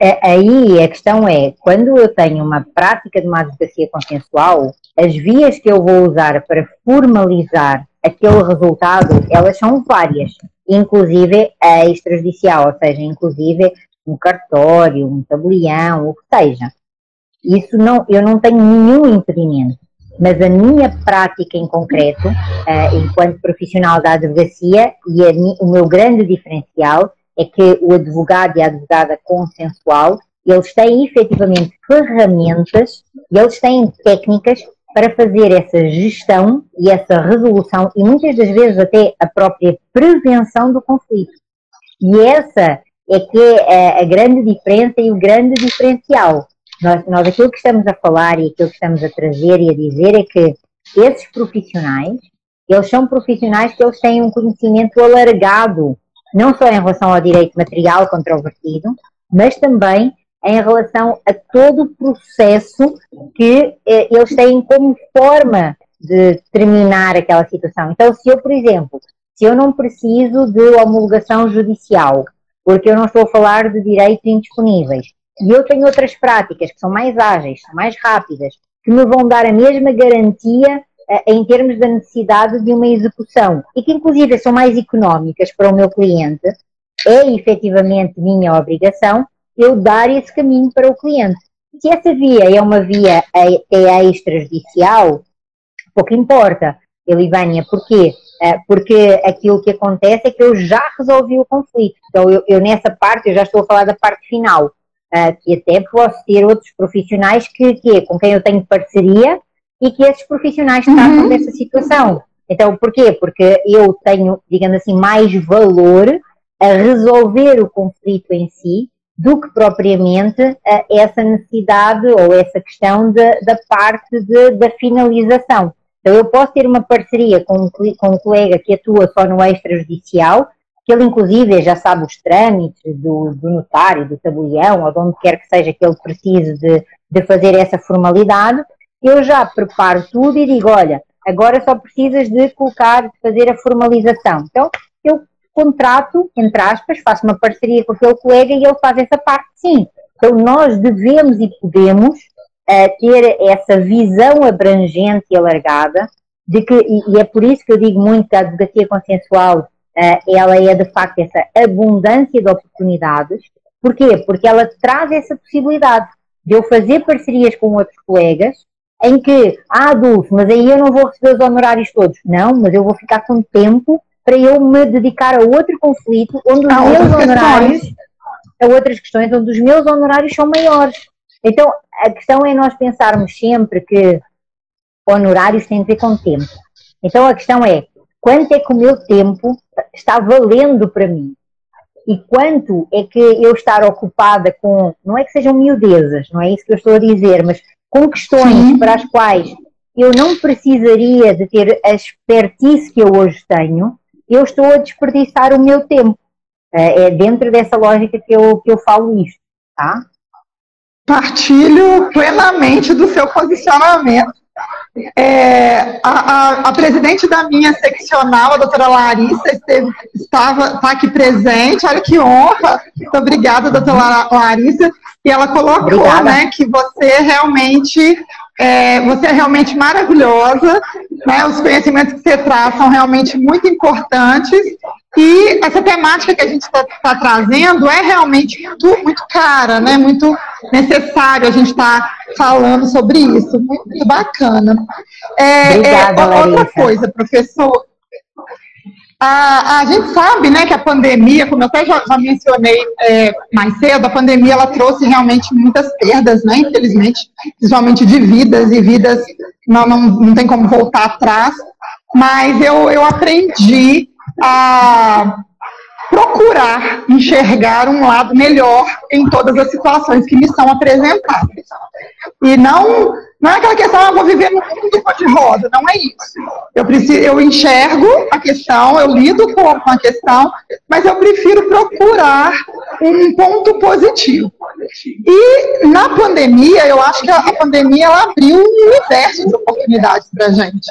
É, aí a questão é, quando eu tenho uma prática de uma advocacia consensual, as vias que eu vou usar para formalizar aquele resultado, elas são várias, inclusive a extrajudicial, ou seja, inclusive um cartório, um tabelião, o que seja. Isso não, eu não tenho nenhum impedimento, mas a minha prática em concreto, uh, enquanto profissional da advocacia, e a, o meu grande diferencial é que o advogado e a advogada consensual, eles têm efetivamente ferramentas e eles têm técnicas para fazer essa gestão e essa resolução e muitas das vezes até a própria prevenção do conflito. E essa é que é a grande diferença e o grande diferencial. Nós, nós aquilo que estamos a falar e aquilo que estamos a trazer e a dizer é que esses profissionais, eles são profissionais que eles têm um conhecimento alargado, não só em relação ao direito material controvertido, mas também em relação a todo o processo que eh, eles têm como forma de terminar aquela situação. Então, se eu, por exemplo, se eu não preciso de homologação judicial, porque eu não estou a falar de direitos indisponíveis. E eu tenho outras práticas que são mais ágeis, são mais rápidas, que me vão dar a mesma garantia uh, em termos da necessidade de uma execução e que inclusive são mais económicas para o meu cliente, é efetivamente minha obrigação eu dar esse caminho para o cliente. Se essa via é uma via é extrajudicial, pouco importa. Elivânia, porquê? É, porque aquilo que acontece é que eu já resolvi o conflito. Então, eu, eu nessa parte, eu já estou a falar da parte final, uh, que até posso ter outros profissionais que, que, com quem eu tenho parceria e que esses profissionais tratam uhum. dessa situação. Então, porquê? Porque eu tenho, digamos assim, mais valor a resolver o conflito em si do que propriamente uh, essa necessidade ou essa questão de, da parte de, da finalização. Então, eu posso ter uma parceria com um, com um colega que atua só no extrajudicial, que ele, inclusive, já sabe os trâmites do, do notário, do tabelião, ou de onde quer que seja que ele precise de, de fazer essa formalidade. Eu já preparo tudo e digo: olha, agora só precisas de colocar, de fazer a formalização. Então, eu contrato, entre aspas, faço uma parceria com aquele colega e ele faz essa parte, sim. Então, nós devemos e podemos uh, ter essa visão abrangente e alargada, de que, e, e, é por isso que eu digo muito que a advocacia consensual, uh, ela é de facto essa abundância de oportunidades. Porquê? Porque ela traz essa possibilidade de eu fazer parcerias com outros colegas, em que, ah, Adolfo, mas aí eu não vou receber os honorários todos. Não, mas eu vou ficar com tempo para eu me dedicar a outro conflito onde os meus honorários, a outras questões onde os meus honorários são maiores. Então, a questão é nós pensarmos sempre que honorários têm a ver com tempo. Então, a questão é quanto é que o meu tempo está valendo para mim? E quanto é que eu estar ocupada com, não é que sejam miudezas, não é isso que eu estou a dizer, mas com questões Sim. para as quais eu não precisaria de ter a expertise que eu hoje tenho, eu estou a desperdiçar o meu tempo. É, é dentro dessa lógica que eu, que eu falo isto, tá? Partilho plenamente do seu posicionamento. É, a, a, a, presidente da minha seccional, a doutora Larissa, esteve, estava, está aqui presente. Olha que honra. Muito obrigada, doutora Larissa. E ela colocou né, que você realmente é, você é realmente maravilhosa, né? os conhecimentos que você traz são realmente muito importantes e essa temática que a gente está tá trazendo é realmente muito, muito cara, né? muito necessário a gente estar tá falando sobre isso, muito bacana. É, Obrigada, é, outra coisa, professor, a, a, gente sabe né, que a pandemia, como eu até já, já mencionei é, mais cedo, a pandemia ela trouxe realmente muitas perdas, né, infelizmente, principalmente de vidas, e vidas não, não, não tem como voltar atrás, mas eu, eu aprendi a procurar enxergar um lado melhor em todas as situações que me são apresentadas. E não, não é aquela questão, ah, vou viver no mundo de roda, não é isso. Eu, preciso, eu enxergo a questão, eu lido com a questão, mas eu prefiro procurar um ponto positivo. E na pandemia, eu acho que a, a pandemia ela abriu um universo de oportunidades para a gente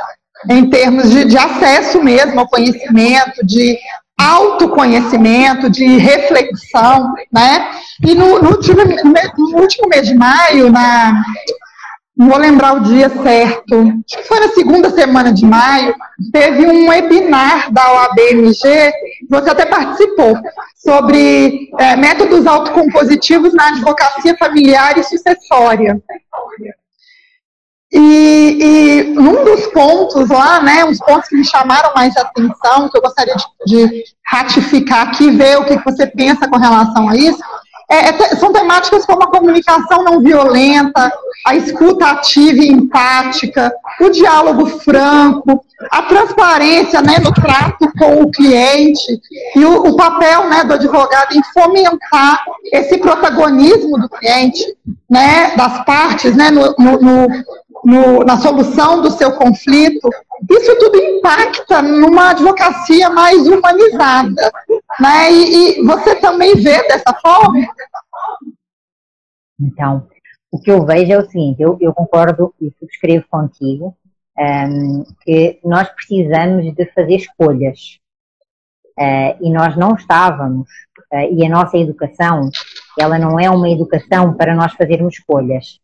em termos de, de, acesso mesmo ao conhecimento, de autoconhecimento, de reflexão, né? E no, no, último, no último mês de maio, na, não vou lembrar o dia certo, acho que foi na segunda semana de maio, teve um webinar da OABMG, você até participou, sobre é, métodos autocompositivos na advocacia familiar e sucessória. E, e num dos pontos lá, né, uns pontos que me chamaram mais atenção, que eu gostaria de, de ratificar aqui, ver o que você pensa com relação a isso, é, é, são temáticas como a comunicação não violenta, a escuta ativa e empática, o diálogo franco, a transparência né, no trato com o cliente e o, o papel né, do advogado em fomentar esse protagonismo do cliente, né, das partes, né, no, no, no, na solução do seu conflito, isso tudo impacta numa advocacia mais humanizada. Né? E, e você também vê dessa forma? Então, o que eu vejo é o seguinte, eu, eu concordo e subscrevo contigo, um, ehm, que nós precisamos de fazer escolhas. Uh, e nós não estávamos, uh, e a nossa educação, ela não é uma educação para nós fazermos escolhas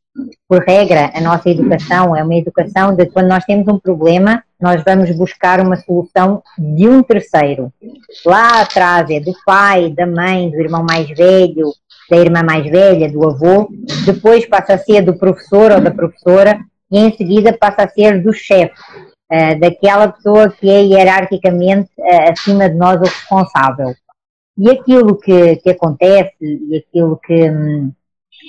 por regra, a nossa educação é uma educação de quando nós temos um problema, nós vamos buscar uma solução de um terceiro. Lá atrás é do pai, da mãe, do irmão mais velho, da irmã mais velha, do avô, depois passa a ser do professor ou da professora e em seguida passa a ser do chefe, uh, daquela pessoa que é hierarquicamente uh, acima de nós o responsável. E aquilo que, que acontece e aquilo que.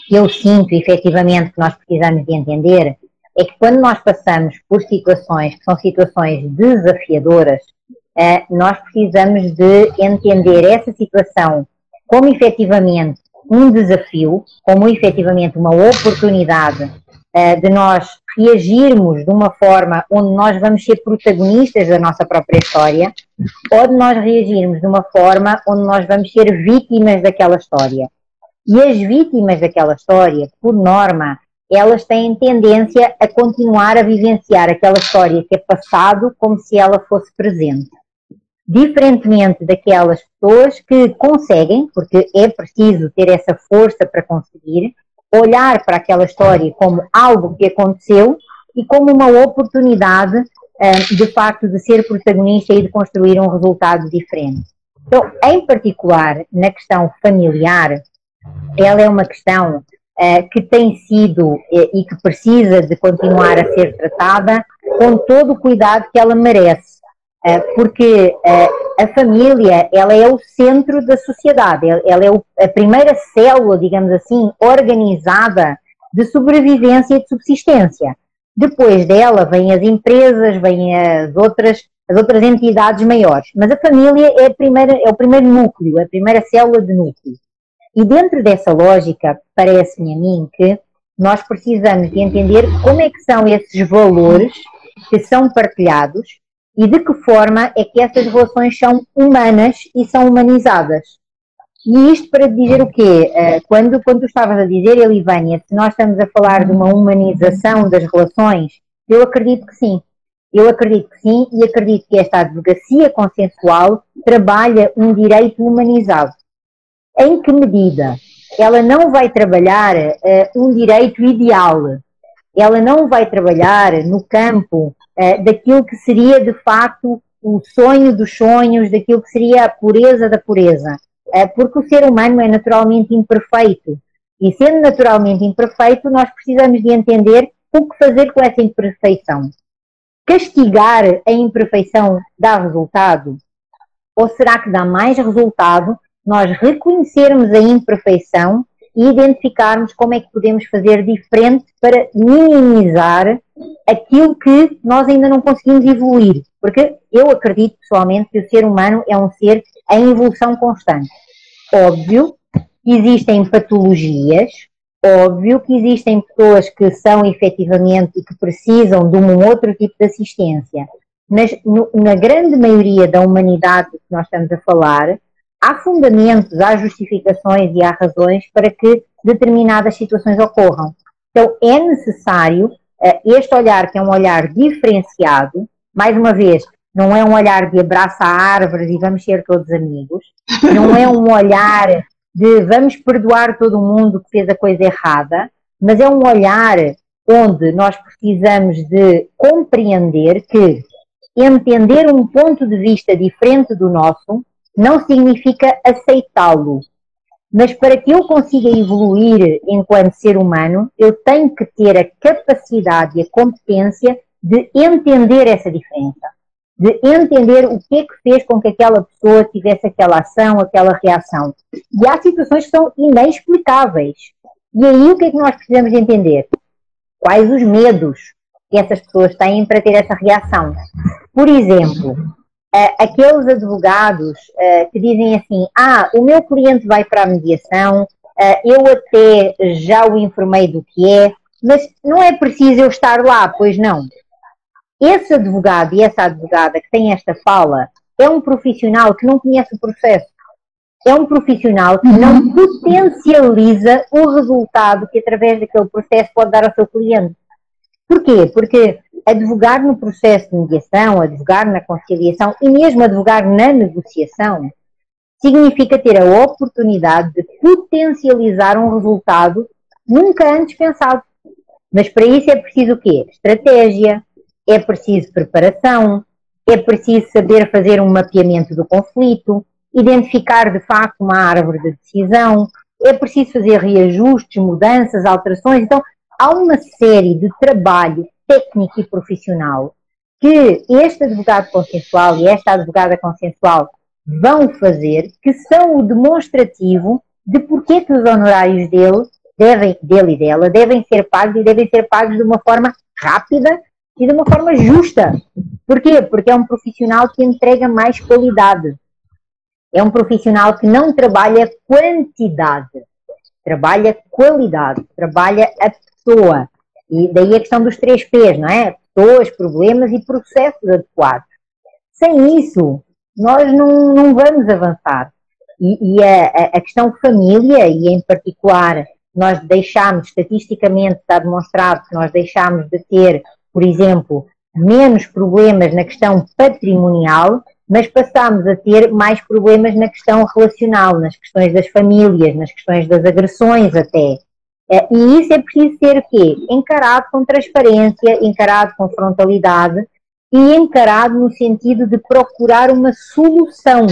Que eu sinto efetivamente que nós precisamos de entender é que quando nós passamos por situações que são situações desafiadoras, eh, nós precisamos de entender essa situação como efetivamente um desafio, como efetivamente uma oportunidade eh, de nós reagirmos de uma forma onde nós vamos ser protagonistas da nossa própria história, ou de nós reagirmos de uma forma onde nós vamos ser vítimas daquela história. E as vítimas daquela história, por norma, elas têm tendência a continuar a vivenciar aquela história que é passado como se ela fosse presente. diferentemente daquelas pessoas que conseguem, porque é preciso ter essa força para conseguir, olhar para aquela história como algo que aconteceu e como uma oportunidade, uh, de facto, de ser protagonista e de construir um resultado diferente. Então, em particular, na questão familiar, ela é uma questão uh, que tem sido uh, e que precisa de continuar a ser tratada com todo o cuidado que ela merece, uh, porque a família ela é o centro da sociedade, ela é a primeira célula, digamos assim, organizada de sobrevivência e de subsistência. Depois dela vêm as empresas, vêm as outras, as outras entidades maiores. Mas a família é, a primeira, é o primeiro núcleo, a primeira célula de núcleo. E dentro dessa lógica, parece-me a mim que nós precisamos de entender como é que são esses valores que são partilhados e de que forma é que essas relações são humanas e são humanizadas. E isto para dizer o quê? Eh, quando, quando tu estavas a dizer, Elivânia, se nós estamos a falar de uma humanização das relações, eu acredito que sim. Eu acredito que sim e acredito que esta advocacia consensual trabalha um direito humanizado. Em que medida? Ela não vai trabalhar uh, um direito ideal. Ela não vai trabalhar no campo uh, daquilo que seria de facto o sonho dos sonhos, daquilo que seria a pureza da pureza. Uh, porque o ser humano é naturalmente imperfeito. E sendo naturalmente imperfeito, nós precisamos de entender o que fazer com essa imperfeição. Castigar a imperfeição dá resultado? Ou será que dá mais resultado nós reconhecermos a imperfeição e identificarmos como é que podemos fazer diferente para minimizar aquilo que nós ainda não conseguimos evoluir. Porque eu acredito pessoalmente que o ser humano é um ser em evolução constante. Óbvio que existem patologias, óbvio que existem pessoas que são efetivamente e que precisam de um outro tipo de assistência, mas no, na grande maioria da humanidade que nós estamos a falar, há fundamentos, há justificações e há razões para que determinadas situações ocorram. Então é necessário uh, este olhar, que é um olhar diferenciado, mais uma vez, não é um olhar de abraço a árvores e vamos ser todos amigos, não é um olhar de vamos perdoar todo mundo que fez a coisa errada, mas é um olhar onde nós precisamos de compreender que entender um ponto de vista diferente do nosso não significa aceitá-lo. Mas para que eu consiga evoluir enquanto ser humano, eu tenho que ter a capacidade e a competência de entender essa diferença. De entender o que é que fez com que aquela pessoa tivesse aquela ação, aquela reação. E há situações que são inexplicáveis. E aí o que é que nós precisamos de entender? Quais os medos que essas pessoas têm para ter essa reação? Por exemplo, uh, aqueles advogados uh, que dizem assim: ah, o meu cliente vai para a mediação, uh, eu até já o informei do que é, mas não é preciso eu estar lá, pois não. Esse advogado e essa advogada que tem esta fala é um profissional que não conhece o processo. É um profissional que não uhum. potencializa o resultado que através daquele processo pode dar ao seu cliente. Porquê? Porque advogar no processo de mediação, advogar na conciliação e mesmo advogar na negociação significa ter a oportunidade de potencializar um resultado nunca antes pensado. Mas para isso é preciso o quê? Estratégia, é preciso preparação, é preciso saber fazer um mapeamento do conflito, identificar de facto uma árvore de decisão, é preciso fazer reajustes, mudanças, alterações. Então, há uma série de trabalho técnico e profissional que este advogado consensual e esta advogada consensual vão fazer, que são o demonstrativo de porque que os honorários dele, devem, dele e dela devem ser pagos e devem ser pagos de uma forma rápida e de uma forma justa. Porquê? Porque é um profissional que entrega mais qualidade. É um profissional que não trabalha quantidade, trabalha qualidade, trabalha a pessoa. E daí a questão dos três P's, não é? Pessoas, problemas e processos adequados. Sem isso, nós não, não vamos avançar. E, e a, a, questão família, e em particular, nós deixamos, estatisticamente está demonstrado que nós deixamos de ter, por exemplo, menos problemas na questão patrimonial, mas passámos a ter mais problemas na questão relacional, nas questões das famílias, nas questões das agressões até. Eh, e isso é preciso ser quê? Encarado com transparência, encarado com frontalidade e encarado no sentido de procurar uma solução,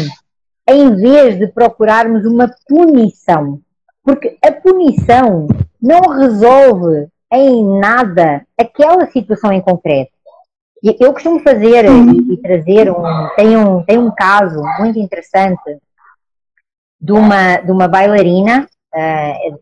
em vez de procurarmos uma punição. Porque a punição não resolve em nada aquela situação em concreto. Eu costumo fazer e, e trazer um tem, um. tem um caso muito interessante de uma, de uma bailarina, uh,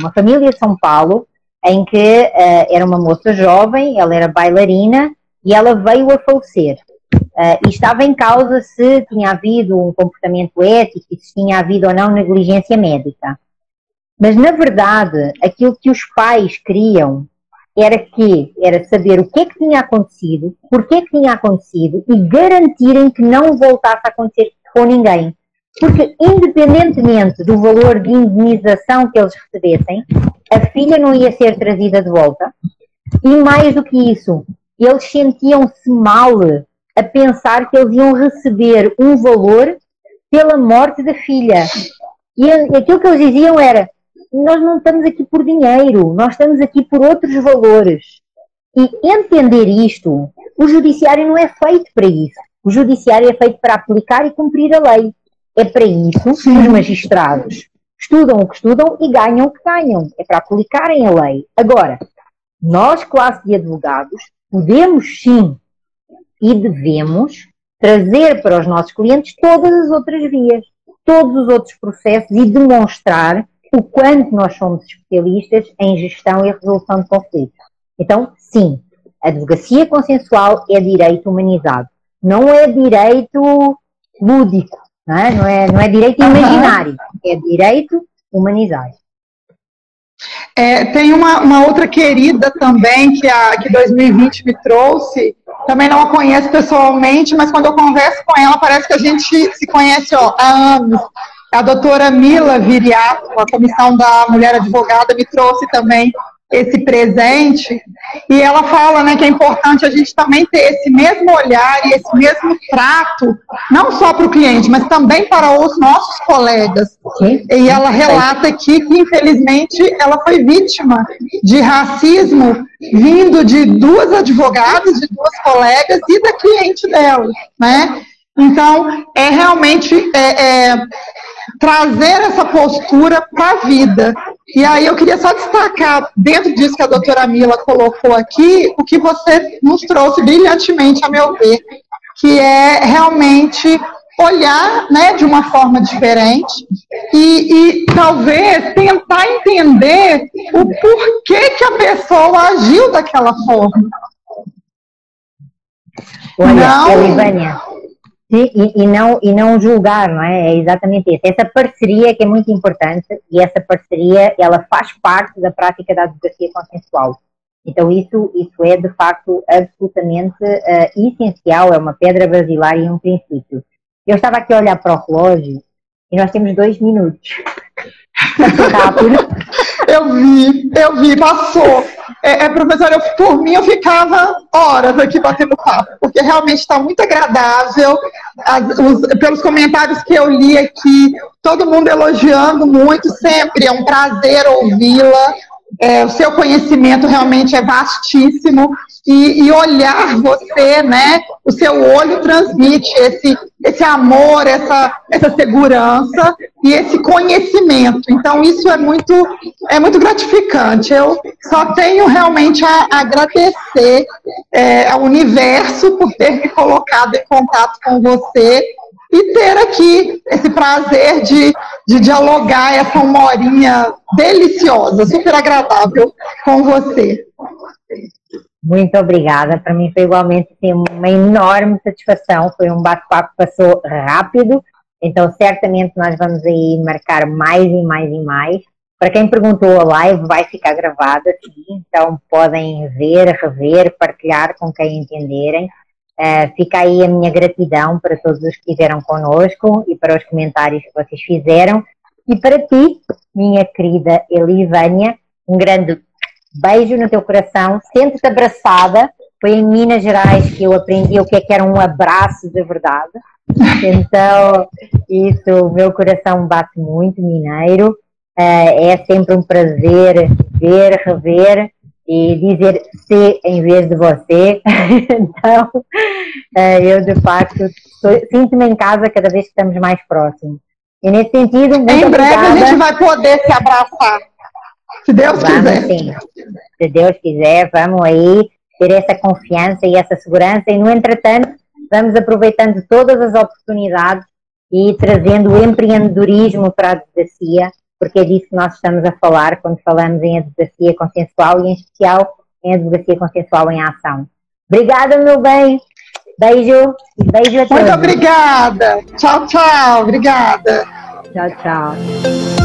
uma família de São Paulo, em que uh, era uma moça jovem, ela era bailarina e ela veio a falecer. Uh, e estava em causa se tinha havido um comportamento ético e se tinha havido ou não negligência médica. Mas, na verdade, aquilo que os pais queriam era que era saber o que é que tinha acontecido, porquê é que tinha acontecido e garantirem que não voltasse a acontecer com ninguém. Porque, independentemente do valor de indenização que eles recebessem, a filha não ia ser trazida de volta. E mais do que isso, eles sentiam-se mal a pensar que eles iam receber um valor pela morte da filha. E aquilo que eles diziam era: nós não estamos aqui por dinheiro, nós estamos aqui por outros valores. E entender isto, o judiciário não é feito para isso. O judiciário é feito para aplicar e cumprir a lei. É para isso que os magistrados estudam o que estudam e ganham o que ganham. É para aplicarem a lei. Agora, nós, classe de advogados, podemos sim e devemos trazer para os nossos clientes todas as outras vias, todos os outros processos e demonstrar o quanto nós somos especialistas em gestão e resolução de conflitos. Então, sim, a advocacia consensual é direito humanizado. Não é direito lúdico, não é, não é, não é direito imaginário, é direito humanizado. É, tem uma, uma, outra querida também que a que 2020 me trouxe. Também não a conheço pessoalmente, mas quando eu converso com ela, parece que a gente se conhece ó, há anos. A doutora Mila Viriato, a Comissão da Mulher Advogada, me trouxe também esse presente e ela fala né, que é importante a gente também ter esse mesmo olhar e esse mesmo trato, não só para o cliente, mas também para os nossos colegas. Sim. E ela relata aqui que, infelizmente, ela foi vítima de racismo vindo de duas advogadas, de duas colegas e da cliente dela. Né? Então, é realmente é, é, trazer essa postura para a vida. E aí eu queria só destacar, dentro disso que a doutora Mila colocou aqui, o que você nos trouxe brilhantemente, a meu ver, que é realmente olhar né, de uma forma diferente e, e, talvez tentar entender o porquê que a pessoa agiu daquela forma. Olha, Não... Elivânia, e, e, não, e não julgar, não é? É exatamente isso. Essa parceria que é muito importante e essa parceria, ela faz parte da prática da advocacia consensual. Então isso, isso é de facto absolutamente uh, essencial, é uma pedra basilar e um princípio. Eu estava aqui a olhar para o relógio e nós temos dois minutos. Rápido. Eu vi, eu vi, passou. É, é, professora, eu, por mim eu ficava horas aqui batendo papo, porque realmente está muito agradável. As, os, pelos comentários que eu li aqui, todo mundo elogiando muito, sempre é um prazer ouvi-la. É, o seu conhecimento realmente é vastíssimo e, e, olhar você, né? O seu olho transmite esse, esse amor, essa, essa segurança e esse conhecimento. Então isso é muito é muito gratificante. Eu só tenho realmente a, agradecer é, ao universo por ter me colocado em contato com você e ter aqui esse prazer de, de dialogar essa uma horinha deliciosa, super agradável com você. Muito obrigada. Para mim foi igualmente assim, uma enorme satisfação. Foi um bate-papo que passou rápido. Então, certamente nós vamos aí marcar mais e mais e mais. Para quem perguntou, a live vai ficar gravada, sim. Então, podem ver, rever, partilhar com quem entenderem. Uh, fica aí a minha gratidão para todos os que estiveram connosco e para os comentários que vocês fizeram. E para ti, minha querida Elivânia, um grande beijo no teu coração, sente-te abraçada foi em Minas Gerais que eu aprendi o que, é que era um abraço de verdade. Então, isso, o meu coração bate muito mineiro. Uh, é sempre um prazer ver, rever e dizer se em vez de você. então, uh, eu de facto sinto-me em casa cada vez que estamos mais próximos. E nesse sentido, muito Em breve obrigada. a gente vai poder se abraçar. Se Deus vamos, quiser. Sim. Se Deus quiser, vamos aí ter essa confiança e essa segurança. E, no entretanto, vamos aproveitando todas as oportunidades e trazendo o empreendedorismo para a advocacia, porque é disso que nós estamos a falar quando falamos em advocacia consensual e, em especial, em advocacia consensual em ação. Obrigada, meu bem. Beijo e beijo a todos. Muito obrigada. Tchau, tchau. Obrigada. Tchau, tchau.